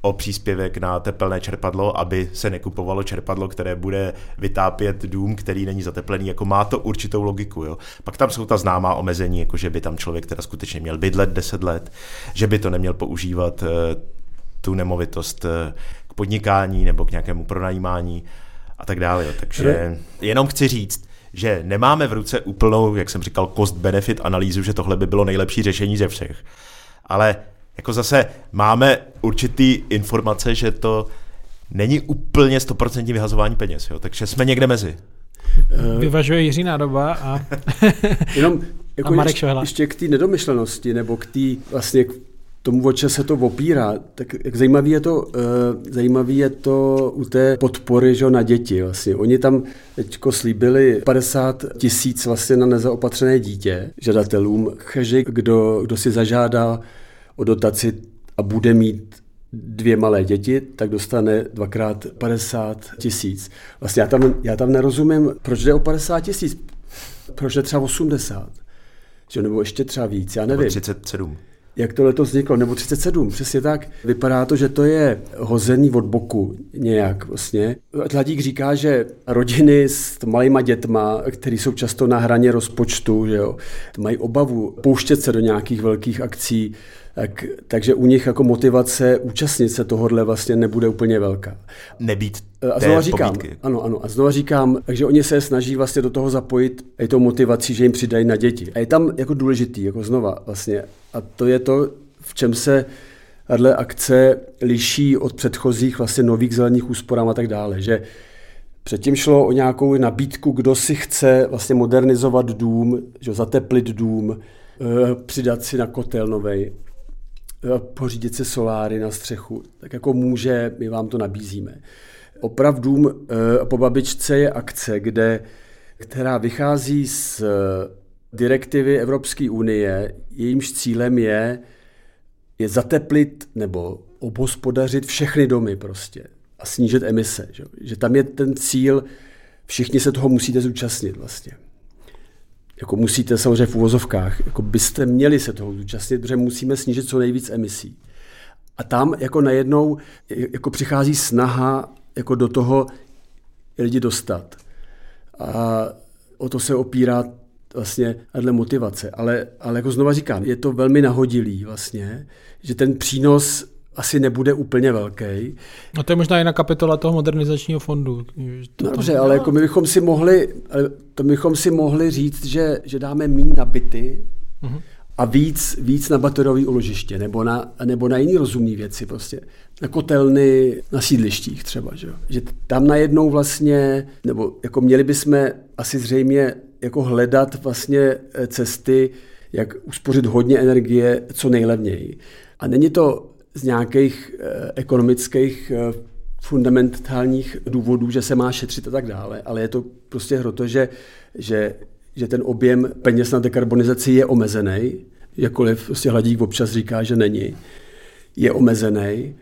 o příspěvek na tepelné čerpadlo, aby se nekupovalo čerpadlo, které bude vytápět dům, který není zateplený, jako má to určitou logiku. Jo. Pak tam jsou ta známá omezení, jako že by tam člověk teda skutečně měl bydlet 10 let, že by to neměl používat eh, tu nemovitost eh, k podnikání nebo k nějakému pronajímání a tak dále. Jo. Takže jenom chci říct, že nemáme v ruce úplnou, jak jsem říkal, cost-benefit analýzu, že tohle by bylo nejlepší řešení ze všech. Ale jako zase máme určitý informace, že to není úplně 100% vyhazování peněz, jo? takže jsme někde mezi. Eh, Vyvažuje Jiří Nádoba a, (laughs) Jenom jako a Marek ještě, ještě k té nedomyšlenosti, nebo k té vlastně k tomu, o čem se to opírá, tak jak zajímavý je to, uh, zajímavý je to u té podpory že, na děti. Vlastně. Oni tam teď slíbili 50 tisíc vlastně na nezaopatřené dítě žadatelům. Každý, kdo, kdo si zažádá o dotaci a bude mít dvě malé děti, tak dostane dvakrát 50 tisíc. Vlastně já tam, já tam nerozumím, proč jde o 50 tisíc, proč jde třeba 80, že, nebo ještě třeba víc, já nevím. Nebo 37 jak to letos vzniklo, nebo 37, přesně tak. Vypadá to, že to je hozený od boku nějak vlastně. Tladík říká, že rodiny s malýma dětma, které jsou často na hraně rozpočtu, že jo, mají obavu pouštět se do nějakých velkých akcí, tak, takže u nich jako motivace účastnit se tohohle vlastně nebude úplně velká. Nebýt a znova říkám, pobídky. ano, ano, a znova říkám, takže oni se snaží vlastně do toho zapojit i tou motivací, že jim přidají na děti. A je tam jako důležitý, jako znova vlastně, a to je to, v čem se tahle akce liší od předchozích vlastně nových zelených úsporám a tak dále, že Předtím šlo o nějakou nabídku, kdo si chce vlastně modernizovat dům, že zateplit dům, eh, přidat si na kotel novej pořídit si soláry na střechu, tak jako může, my vám to nabízíme. Opravdu eh, po babičce je akce, kde, která vychází z eh, direktivy Evropské unie, jejímž cílem je, je zateplit nebo obhospodařit všechny domy prostě a snížit emise. Že, že tam je ten cíl, všichni se toho musíte zúčastnit vlastně jako musíte samozřejmě v uvozovkách, jako byste měli se toho zúčastnit, protože musíme snížit co nejvíc emisí. A tam jako najednou jako přichází snaha jako do toho lidi dostat. A o to se opírá vlastně dle motivace. Ale, ale jako znova říkám, je to velmi nahodilý vlastně, že ten přínos asi nebude úplně velký. No to je možná jiná kapitola toho modernizačního fondu. To Dobře, tam... ale jako my bychom si mohli, to bychom si mohli říct, že, že dáme míň na byty uh-huh. a víc, víc na bateriové uložiště nebo na, nebo na jiné rozumné věci prostě. Na kotelny, na sídlištích třeba, že, že tam najednou vlastně, nebo jako měli bychom asi zřejmě jako hledat vlastně eh, cesty, jak uspořit hodně energie co nejlevněji. A není to z nějakých eh, ekonomických eh, fundamentálních důvodů, že se má šetřit a tak dále, ale je to prostě proto, že, že, že ten objem peněz na dekarbonizaci je omezený, jakkoliv prostě hladík občas říká, že není, je omezený.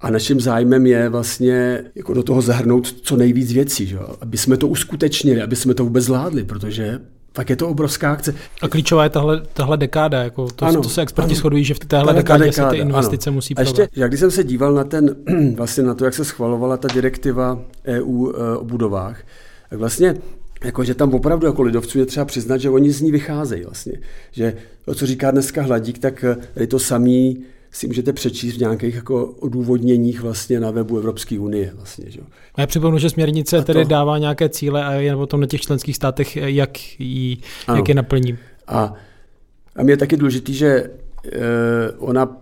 A naším zájmem je vlastně jako do toho zahrnout co nejvíc věcí, že? aby jsme to uskutečnili, aby jsme to vůbec zvládli, protože tak je to obrovská akce. A klíčová je tahle, tahle dekáda, jako to, ano, to se experti ano, shodují, že v téhle dekádě dekáda, se ty investice ano. musí A ještě, jak když jsem se díval na ten, (clears throat) vlastně na to, jak se schvalovala ta direktiva EU eh, o budovách, tak vlastně jako, že tam opravdu jako lidovců je třeba přiznat, že oni z ní vycházejí vlastně. Že to, co říká dneska Hladík, tak eh, je to samý si můžete přečíst v nějakých jako odůvodněních vlastně na webu Evropské unie. Vlastně, že? A já připomenu, že směrnice to... tedy dává nějaké cíle a je potom na těch členských státech, jak, jí, jak je naplní. A, a mě je taky důležité, že e, ona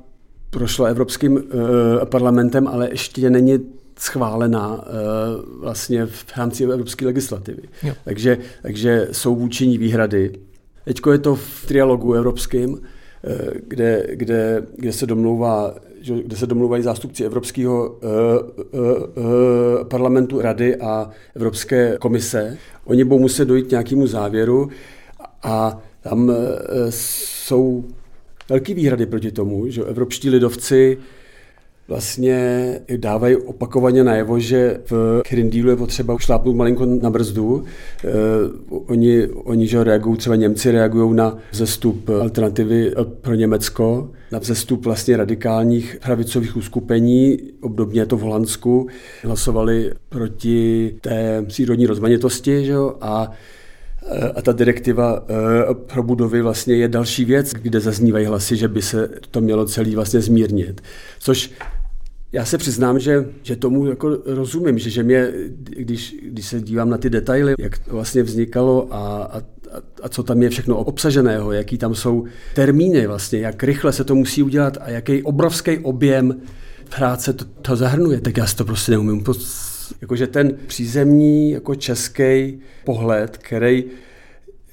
prošla Evropským e, parlamentem, ale ještě není schválená e, vlastně v rámci evropské legislativy. Takže, takže jsou vůči ní výhrady. Teď je to v trialogu evropským, kde, kde, kde se domlouvá kde se domlouvají zástupci Evropského uh, uh, uh, parlamentu, rady a Evropské komise. Oni budou muset dojít nějakému závěru a tam jsou velké výhrady proti tomu, že evropští lidovci vlastně dávají opakovaně najevo, že v Green Dealu je potřeba šlápnout malinko na brzdu. Eh, oni, oni že reagují, třeba Němci reagují na vzestup alternativy pro Německo, na vzestup vlastně radikálních pravicových uskupení, obdobně to v Holandsku, hlasovali proti té přírodní rozmanitosti že jo? a eh, a ta direktiva eh, pro budovy vlastně je další věc, kde zaznívají hlasy, že by se to mělo celý vlastně zmírnit. Což já se přiznám, že, že tomu jako rozumím, že, že mě, když, když se dívám na ty detaily, jak to vlastně vznikalo a, a, a co tam je všechno obsaženého, jaký tam jsou termíny vlastně, jak rychle se to musí udělat a jaký obrovský objem práce to, to zahrnuje, tak já si to prostě neumím. Jakože ten přízemní jako český pohled, který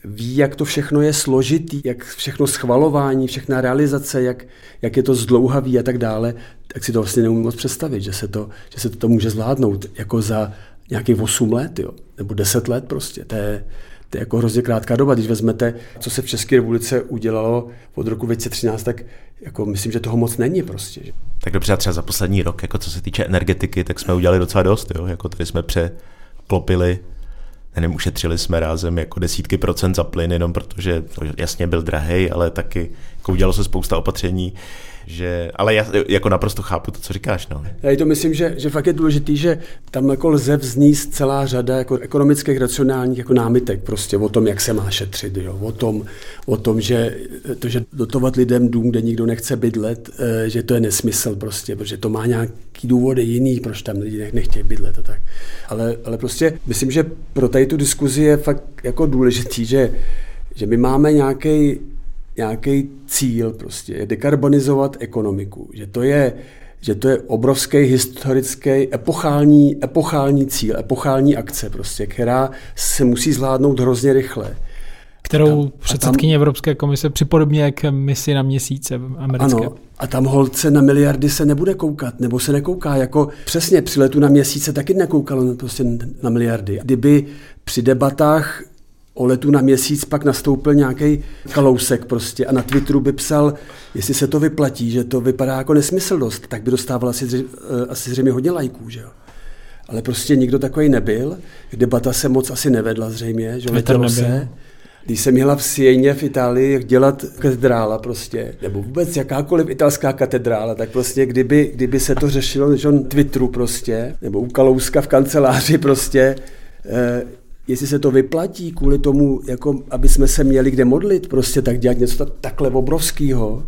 ví, jak to všechno je složitý, jak všechno schvalování, všechna realizace, jak, jak je to zdlouhavý a tak dále, tak si to vlastně neumím moc představit, že se to, že se to může zvládnout jako za nějakých 8 let, jo, nebo 10 let prostě. To je, to je jako hrozně krátká doba. Když vezmete, co se v České republice udělalo od roku 2013, tak jako myslím, že toho moc není prostě. Tak dobře, třeba za poslední rok, jako co se týče energetiky, tak jsme udělali docela dost, jo? jako tady jsme překlopili nevím, ušetřili jsme rázem jako desítky procent za plyn, jenom protože to jasně byl drahý, ale taky jako udělalo se spousta opatření, že, ale já jako naprosto chápu to, co říkáš. No. Já to myslím, že, že fakt je důležitý, že tam jako lze vzníst celá řada jako ekonomických, racionálních jako námitek prostě o tom, jak se má šetřit, jo? O, tom, o tom, že to, že dotovat lidem dům, kde nikdo nechce bydlet, eh, že to je nesmysl prostě, protože to má nějaký důvody jiný, proč tam lidi nechtějí bydlet a tak. Ale, ale prostě myslím, že pro tady tu diskuzi je fakt jako důležitý, že, že my máme nějaký nějaký cíl prostě, je dekarbonizovat ekonomiku. Že to je, že to je obrovský historický, epochální, epochální cíl, epochální akce prostě, která se musí zvládnout hrozně rychle. Kterou tam, předsedkyně tam, Evropské komise připodobně k misi na měsíce americké. Ano, a tam holce na miliardy se nebude koukat, nebo se nekouká, jako přesně při letu na měsíce taky nekoukalo prostě na miliardy. Kdyby při debatách o letu na měsíc pak nastoupil nějaký kalousek prostě a na Twitteru by psal, jestli se to vyplatí, že to vypadá jako nesmysl dost, tak by dostával asi, eh, asi zřejmě hodně lajků, že jo. Ale prostě nikdo takový nebyl, debata se moc asi nevedla zřejmě, že letělo se. Když jsem měla v Sieně v Itálii dělat katedrála prostě, nebo vůbec jakákoliv italská katedrála, tak prostě kdyby, kdyby se to řešilo na Twitteru prostě, nebo u Kalouska v kanceláři prostě, eh, jestli se to vyplatí kvůli tomu, jako aby jsme se měli kde modlit, prostě tak dělat něco takhle obrovského,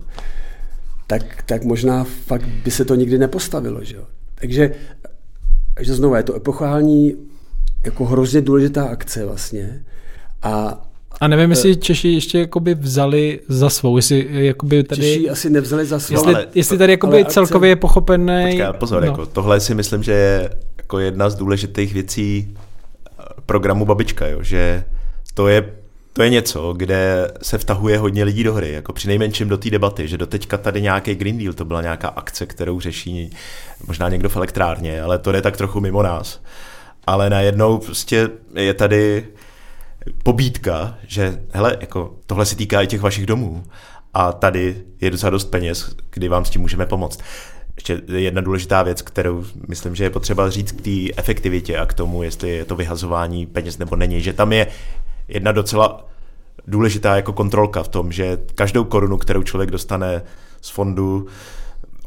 tak, tak možná fakt by se to nikdy nepostavilo. Že jo? Takže, takže znovu je to epochální, jako hrozně důležitá akce vlastně. A, A nevím, jestli Češi ještě jakoby vzali za svou, jestli jakoby tady... Češi asi nevzali za svou. Jestli, ale- jestli tady jakoby ale akce- celkově je pochopený... Počkej, pozor, no. jako, tohle si myslím, že je jako jedna z důležitých věcí eh, programu Babička, jo, že to je, to je něco, kde se vtahuje hodně lidí do hry, jako při nejmenším do té debaty, že doteďka tady nějaký Green Deal, to byla nějaká akce, kterou řeší možná někdo v elektrárně, ale to jde tak trochu mimo nás. Ale najednou prostě je tady pobídka, že hele, jako tohle se týká i těch vašich domů a tady je docela dost peněz, kdy vám s tím můžeme pomoct. Ještě jedna důležitá věc, kterou myslím, že je potřeba říct k té efektivitě a k tomu, jestli je to vyhazování peněz nebo není, že tam je jedna docela důležitá jako kontrolka v tom, že každou korunu, kterou člověk dostane z fondu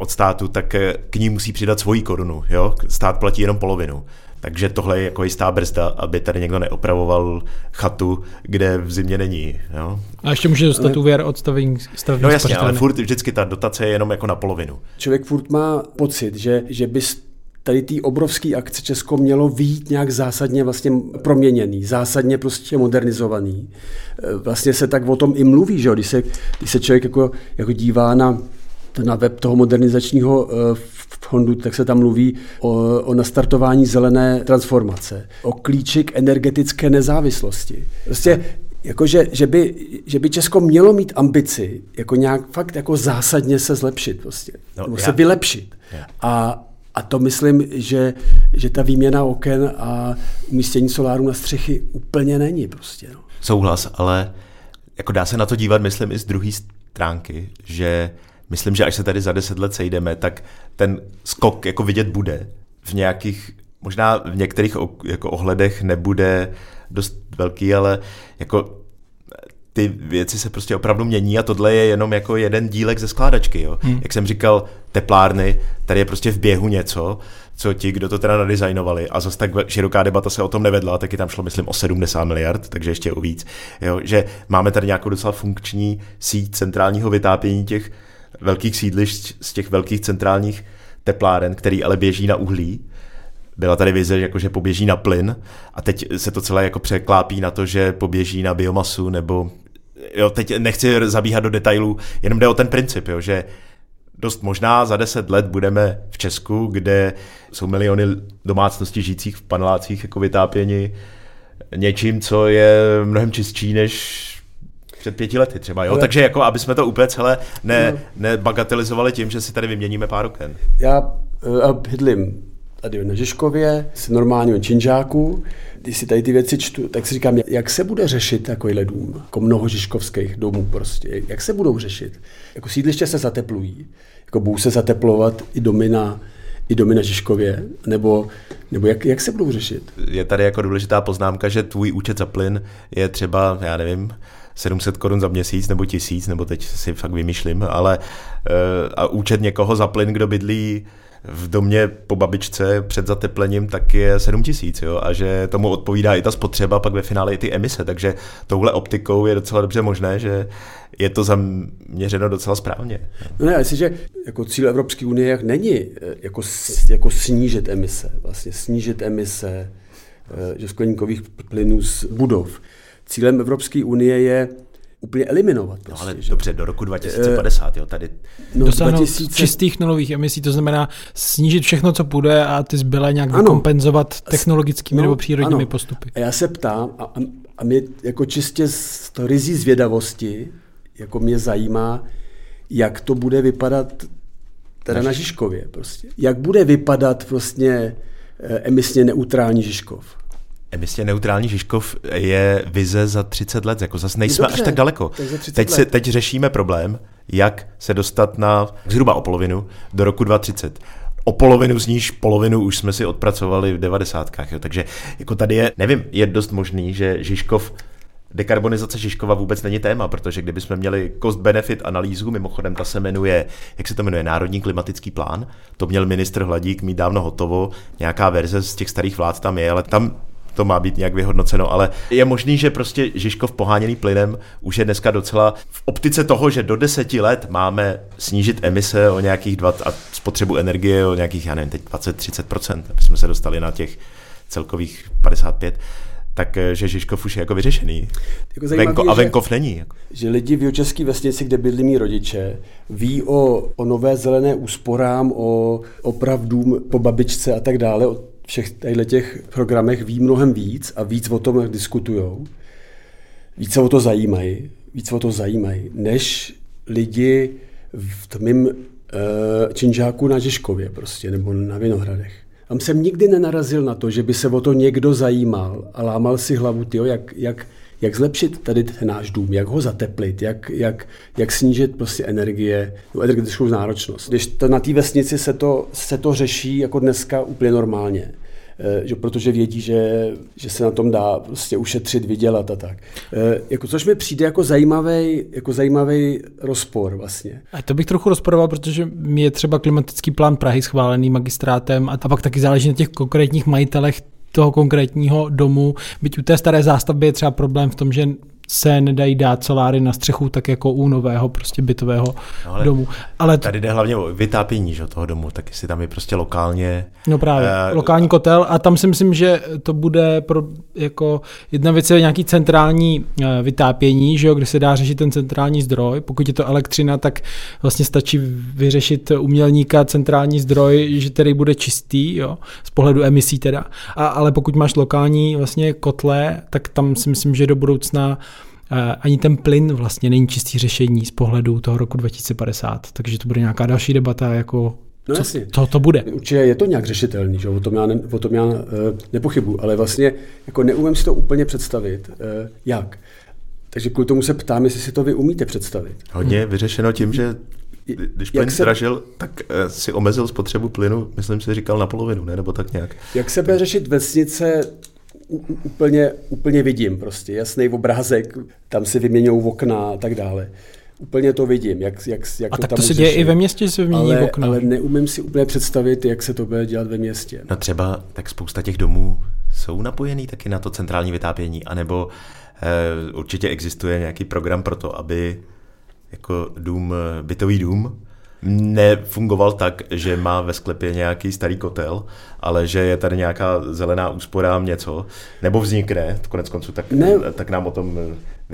od státu, tak eh, k ní musí přidat svoji korunu. Jo? Stát platí jenom polovinu. Takže tohle je jako jistá brzda, aby tady někdo neopravoval chatu, kde v zimě není. Jo? A ještě může dostat úvěr od stavení, stavební No jasně, ale spořitelny. furt vždycky ta dotace je jenom jako na polovinu. Člověk furt má pocit, že, že by z tady té obrovské akce Česko mělo výjít nějak zásadně vlastně proměněný, zásadně prostě modernizovaný. E, Vlastně se tak o tom i mluví, že jo? Když, se, když se člověk jako, jako dívá na, na web toho modernizačního e, fondu, tak se tam mluví o, o nastartování zelené transformace, o klíči k energetické nezávislosti. Prostě Jakože, že, by, že by Česko mělo mít ambici jako nějak fakt jako zásadně se zlepšit prostě, No, no, nebo já- se vylepšit. Já. A, a to myslím, že, že ta výměna oken a umístění soláru na střechy úplně není prostě. No. Souhlas, ale jako dá se na to dívat, myslím, i z druhé stránky, že myslím, že až se tady za deset let sejdeme, tak ten skok jako vidět bude v nějakých, možná v některých jako ohledech nebude dost velký, ale jako ty věci se prostě opravdu mění a tohle je jenom jako jeden dílek ze skládačky. Jo. Hmm. Jak jsem říkal, teplárny, tady je prostě v běhu něco, co ti, kdo to teda nadizajnovali a zase tak široká debata se o tom nevedla, taky tam šlo, myslím, o 70 miliard, takže ještě o víc. Jo, že máme tady nějakou docela funkční síť centrálního vytápění těch velkých sídlišť z těch velkých centrálních tepláren, který ale běží na uhlí. Byla tady vize, jako že poběží na plyn a teď se to celé jako překlápí na to, že poběží na biomasu nebo jo, teď nechci zabíhat do detailů, jenom jde o ten princip, jo, že dost možná za deset let budeme v Česku, kde jsou miliony domácností žijících v panelácích jako vytápění něčím, co je mnohem čistší než před pěti lety třeba, jo? Ale- Takže jako, aby jsme to úplně celé ne, nebagatelizovali tím, že si tady vyměníme pár oken. Já uh, bydlím tady na Žižkově, s normálním činžáku. Když si tady ty věci čtu, tak si říkám, jak se bude řešit takovýhle dům, jako mnoho žižkovských domů prostě, jak se budou řešit. Jako sídliště se zateplují, jako budou se zateplovat i domy na, i domy na Žižkově, nebo, nebo jak, jak se budou řešit? Je tady jako důležitá poznámka, že tvůj účet za plyn je třeba, já nevím, 700 korun za měsíc nebo tisíc, nebo teď si fakt vymýšlím, ale eh, a účet někoho za plyn, kdo bydlí v domě po babičce před zateplením, tak je 7 tisíc, jo, a že tomu odpovídá i ta spotřeba, pak ve finále i ty emise, takže touhle optikou je docela dobře možné, že je to zaměřeno docela správně. No ne, jestliže jako cíl Evropské unie jak není eh, jako, jako snížit emise, vlastně snížit emise eh, že skleníkových plynů z budov. Cílem Evropské unie je úplně eliminovat. No Prostě, ale že? dobře, do roku 2050, jo, tady no, Dosáhnout 2000 čistých nulových emisí, to znamená snížit všechno, co půjde a ty zbylé nějak Ano. vykompenzovat technologickými No, nebo přírodními ano. postupy. A já se ptám, a, a, mě jako čistě z to rizí zvědavosti, jako mě zajímá, jak to bude vypadat teda na Žižkově prostě. Jak bude vypadat vlastně eh, emisně neutrální Žižkov? Emisně neutrální Žižkov je vize za 30 let, jako zase nejsme Dobře, až tak daleko. tak za 30 Teď, se, teď řešíme problém, jak se dostat na zhruba o polovinu do roku 2030. O polovinu z níž polovinu už jsme si odpracovali v 90. Jo. Takže jako tady je, nevím, je dost možný, že Žižkov Dekarbonizace Žižkova vůbec není téma, protože kdybychom měli cost-benefit analýzu, mimochodem ta se jmenuje, jak se to jmenuje, Národní klimatický plán, to měl ministr Hladík mít dávno hotovo, nějaká verze z těch starých vlád tam je, ale tam to má být nějak vyhodnoceno, ale je možný, že prostě Žižkov poháněný plynem už je dneska docela v optice toho, že do deseti let máme snížit emise o nějakých 20 a spotřebu energie o nějakých, já nevím, teď 20-30%, aby jsme se dostali na těch celkových 55, tak eh, Žižkov už je jako vyřešený. Jako Venko, je, a venkov že, není. Jako. Že lidi v Jihočeské vesnici, kde bydlí mý rodiče, ví o, o nové zelené úsporám, o opravdům po babičce a tak dále, o všech těch programech ví mnohem víc a víc o tom diskutujou. Víc se o to zajímají, víc o to zajímají, než lidi v mým uh, činžáku na Žižkově prostě, nebo na Vinohradech. Tam jsem nikdy nenarazil na to, že by se o to někdo zajímal a lámal si hlavu, tyjo, jak, jak, jak zlepšit tady ten náš dům, jak ho zateplit, jak, jak, jak snížit prostě energie, no, energetickou náročnost. Když to na té vesnici se to, se to řeší jako dneska úplně normálně. Eh, že, protože vědí, že, že se na tom dá prostě ušetřit, vydělat a tak. Eh, jako, což mi přijde jako zajímavý, jako zajímavý rozpor vlastně. A to bych trochu rozporoval, protože je třeba klimatický plán Prahy schválený magistrátem a, a pak taky záleží na těch konkrétních majitelech toho konkrétního domu. Byť u té staré zástavby je třeba problém v tom, že se nedají dát soláry na střechu, tak jako u nového prostě bytového no, ale domu. Ale tady jde hlavně o vytápění že, toho domu, tak jestli tam je prostě lokálně... No právě, uh, lokální kotel a tam si myslím, že to bude pro, jako jedna věc je nějaký centrální uh, vytápění, že jo, kde se dá řešit ten centrální zdroj. Pokud je to elektřina, tak vlastně stačí vyřešit umělníka centrální zdroj, že tedy bude čistý, jo, z pohledu emisí teda. A, ale pokud máš lokální vlastně kotle, tak tam si myslím, že do budoucna ani ten plyn vlastně není čistý řešení z pohledu toho roku 2050, takže to bude nějaká další debata, jako No co, to, to bude. Určitě je to nějak řešitelný, že? O, tom já, ne, o tom já uh, nepochybuji, ale vlastně jako neumím si to úplně představit, uh, jak. Takže kvůli tomu se ptám, jestli si to vy umíte představit. Hodně vyřešeno tím, že když plyn se... zdražil, tak uh, si omezil spotřebu plynu, myslím si, říkal na polovinu, ne? nebo tak nějak. Jak se bude řešit vesnice úplně, úplně vidím prostě, jasný obrázek, tam si vyměňují okna a tak dále. Úplně to vidím, jak, jak, jak a to tak tam to se děje i ve městě, se vymění ale, okna. Ale neumím si úplně představit, jak se to bude dělat ve městě. No třeba tak spousta těch domů jsou napojený taky na to centrální vytápění, anebo eh, určitě existuje nějaký program pro to, aby jako dům, bytový dům nefungoval tak, že má ve sklepě nějaký starý kotel, ale že je tady nějaká zelená úspora něco, nebo vznikne, konec konců, tak, ne, tak nám o tom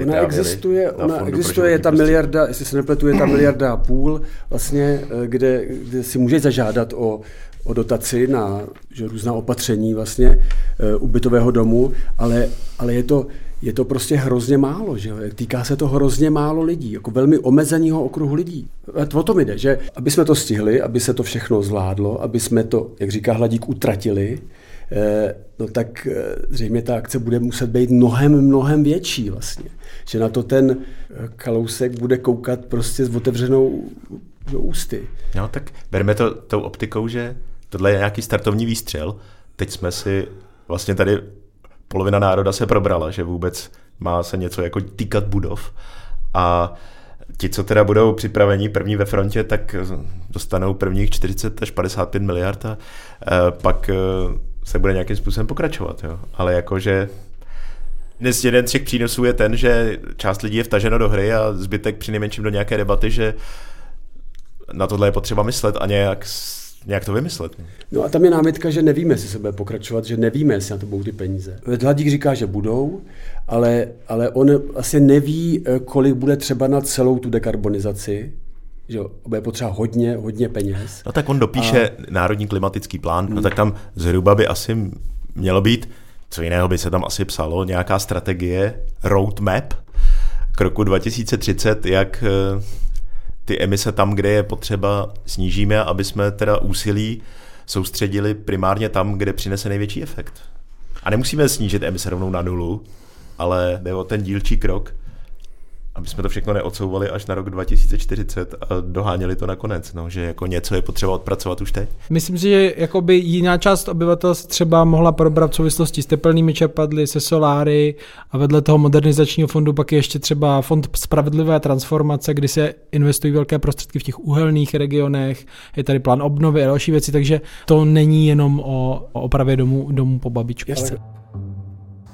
Ona existuje, ona existuje, je ta miliarda, jestli se nepletu, je ta (clears throat) miliarda a půl, vlastně, eh, kde, kde si může zažádat o, o dotaci na že, různá opatření vlastně uh, ubytového domu, ale, ale je to, je to prostě hrozně málo, že? Týká se to hrozně málo lidí, jako velmi omezeného okruhu lidí. A o tom jde, že aby jsme to stihli, aby se to všechno zvládlo, aby jsme to, jak říká Hladík, utratili, eh, no tak eh, zřejmě ta akce bude muset být mnohem, mnohem větší vlastně. Že na to ten eh, kalousek bude koukat prostě s otevřenou do ústy. No tak berme to tou optikou, že tohle je nějaký startovní výstřel. Teď jsme si vlastně tady polovina národa se probrala, že vůbec má se něco jako týkat budov a ti, co teda budou připraveni první ve frontě, tak dostanou prvních 40 až 55 miliard a e, pak e, se bude nějakým způsobem pokračovat. Jo. Ale jakože dnes jeden z těch přínosů je ten, že část lidí je vtaženo do hry a zbytek při nejmenším do nějaké debaty, že na tohle je potřeba myslet a nějak nějak to vymyslet. No a tam je námitka, že nevíme, jestli se bude pokračovat, že nevíme, jestli na to budou ty peníze. Hladík říká, že budou, ale, ale on asi neví, eh, kolik bude třeba na celou tu dekarbonizaci, že bude potřeba hodně, hodně peněz. No tak on dopíše a... národní klimatický plán, hmm. no tak tam zhruba by asi mělo být, co jiného by se tam asi psalo, nějaká strategie, roadmap k roku 2030, jak eh, ty emise tam, kde je potřeba, snížíme, aby jsme teda úsilí soustředili primárně tam, kde přinese největší efekt. A nemusíme snížit emise rovnou na nulu, ale jde o ten dílčí krok, aby jsme to všechno neodsouvali až na rok 2040 a doháněli to nakonec, no, že jako něco je potřeba odpracovat už teď. Myslím si, že jakoby jiná část obyvatelstva třeba mohla probrat v souvislosti s teplnými čerpadly, se soláry a vedle toho modernizačního fondu pak je ještě třeba fond spravedlivé transformace, kdy se investují velké prostředky v těch uhelných regionech, je tady plán obnovy a další věci, takže to není jenom o, o opravě domů, domů po babičce.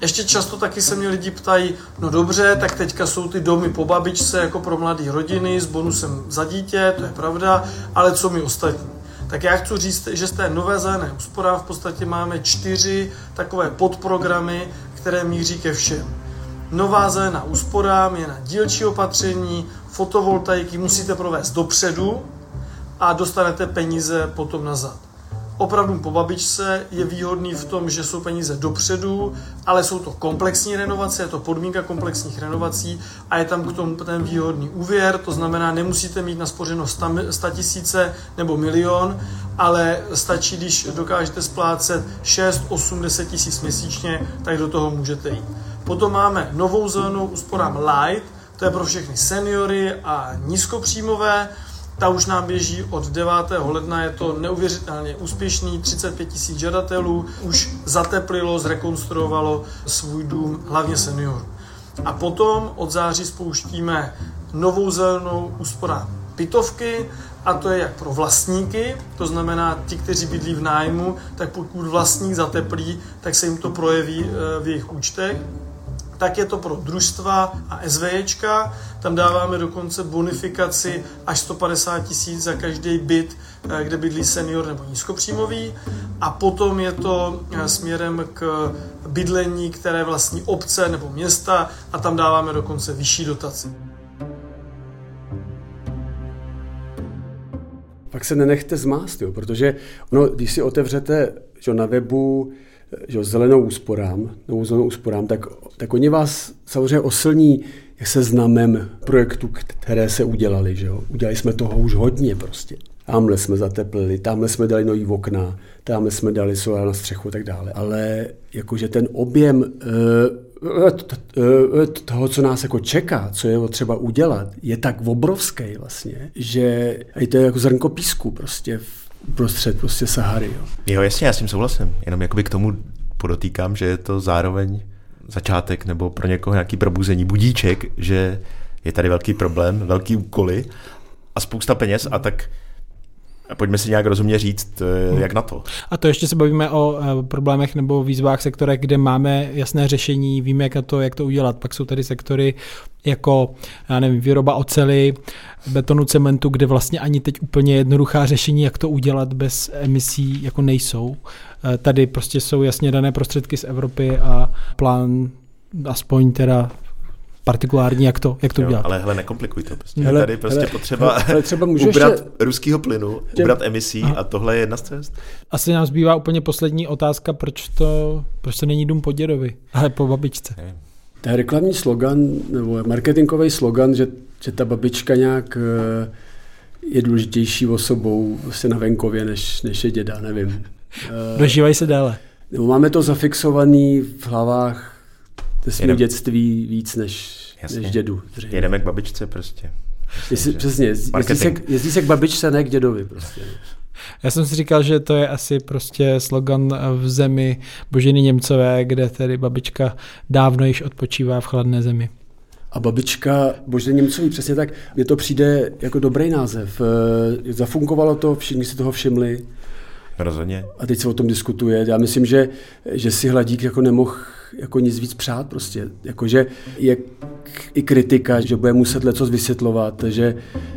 Ještě často taky se mě lidi ptají, no dobře, tak teďka jsou ty domy po babičce jako pro mladé rodiny s bonusem za dítě, to je pravda, ale co my ostatní? Tak já chci říct, že z té nové zelené úspora v podstatě máme čtyři takové podprogramy, které míří ke všem. Nová zelená úspora je na dílčí opatření, fotovoltaiky musíte provést dopředu a dostanete peníze potom nazad opravdu po babičce je výhodný v tom, že jsou peníze dopředu, ale jsou to komplexní renovace, je to podmínka komplexních renovací a je tam k tomu ten výhodný úvěr, to znamená, nemusíte mít naspořeno 100 tisíce nebo milion, ale stačí, když dokážete splácet 6, 8, 10 tisíc měsíčně, tak do toho můžete jít. Potom máme novou zelenou úsporám Light, to je pro všechny seniory a nízkopříjmové, ta už nám běží od 9. ledna, je to neuvěřitelně úspěšný, 35 tisíc žadatelů, už zateplilo, zrekonstruovalo svůj dům, hlavně seniorů. A potom od září spouštíme novou zelenou úspora pitovky, a to je jak pro vlastníky, to znamená ti, kteří bydlí v nájmu, tak pokud vlastník zateplí, tak se jim to projeví eh, v jejich účtech tak je to pro družstva a SVJčka. Tam dáváme dokonce bonifikaci až 150 tisíc za každý byt, eh, kde bydlí senior nebo nízkopříjmový. A potom je to eh, směrem k bydlení, které vlastní obce nebo města a tam dáváme dokonce vyšší dotaci. Pak se nenechte zmást, jo, protože ono, když si otevřete že na webu že zelenou úsporám, novou zelenou úsporám, tak, tak oni vás samozřejmě oslní seznamem projektů, které se udělali. Že jo? Udělali jsme toho už hodně prostě. Tamhle jsme zateplili, tamhle jsme dali nový okna, tamhle jsme dali solár na střechu a tak dále. Ale jakože ten objem eh, eh, toho, co nás jako čeká, co je třeba udělat, je tak obrovský vlastně, že i to je jako zrnko písku prostě v prostřed prostě Sahary. Jo. jo, jasně, já s tím souhlasím. Jenom jakoby k tomu podotýkám, že je to zároveň začátek nebo pro někoho nějaký probuzení, budíček, že je tady velký problém, velký úkoly a spousta peněz a tak Pojďme si nějak rozumně říct, hmm. jak na to. A to ještě se bavíme o eh, problémech nebo výzvách sektorech, kde máme jasné řešení, víme, jak to, jak to udělat. Pak jsou tady sektory jako, já nevím, výroba ocely, betonu, cementu, kde vlastně ani teď úplně jednoduchá řešení, jak to udělat bez emisí, jako nejsou. Eh, tady prostě jsou jasně dané prostředky z Evropy a plán aspoň teda partikulární, jak to, jak to jo, udělat. Ale hele, nekomplikuj to. Prostě. Hele, tady prostě hele, potřeba hele, třeba ubrat ještě... ruskýho plynu, těm... ubrat emisí Aha. a tohle je jedna z cest. Asi nám zbývá úplně poslední otázka, proč to, proč to není dům po dědovi, ale po babičce. To je reklamní slogan, nebo marketingový slogan, že, že ta babička nějak eh, je důležitější osobou vlastně na venkově, než, než je děda, nevím. (laughs) Eh, Dožívají se déle. Nebo máme to zafixovaný v hlavách to jsme Jedem... dětství víc než, než dědu. Zřejmě. Jedeme k babičce prostě. Jestli, přesně, jezdí se, jezdí se k babičce, ne k dědovi prostě. Já jsem si říkal, že to je asi prostě slogan v zemi Božiny Němcové, kde tedy babička dávno již odpočívá v chladné zemi. A babička Božiny Němcový, přesně tak. Mně to přijde jako dobrý název. Eh, zafunkovalo to, všichni si toho všimli. Rozhodně. A teď se o tom diskutuje. Já myslím, že, že si Hladík jako nemohl jako nic víc přát prostě. Jakože je i kritika, že bude muset něco vysvětlovat, že,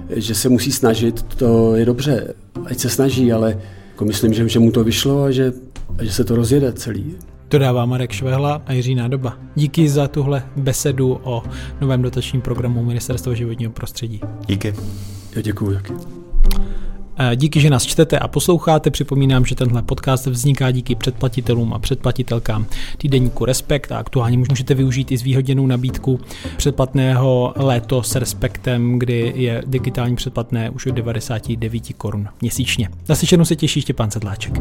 že se musí snažit, to je dobře, ať se snaží, ale jako myslím, že, že mu to vyšlo a že, a že se to rozjede celý. To dává Marek Švehla a Jiří Nádoba. Díky za tuhle besedu o novém dotačním programu Ministerstva životního prostředí. Díky. Já děkuji. Taky. Díky, že nás čtete a posloucháte. Připomínám, že tenhle podcast vzniká díky předplatitelům a předplatitelkám týdeníku Respekt a aktuálně můžete využít i zvýhodněnou nabídku předplatného léto s Respektem, kdy je digitální předplatné už o 99 korun měsíčně. Na slyšenou se těší Štěpán Sedláček.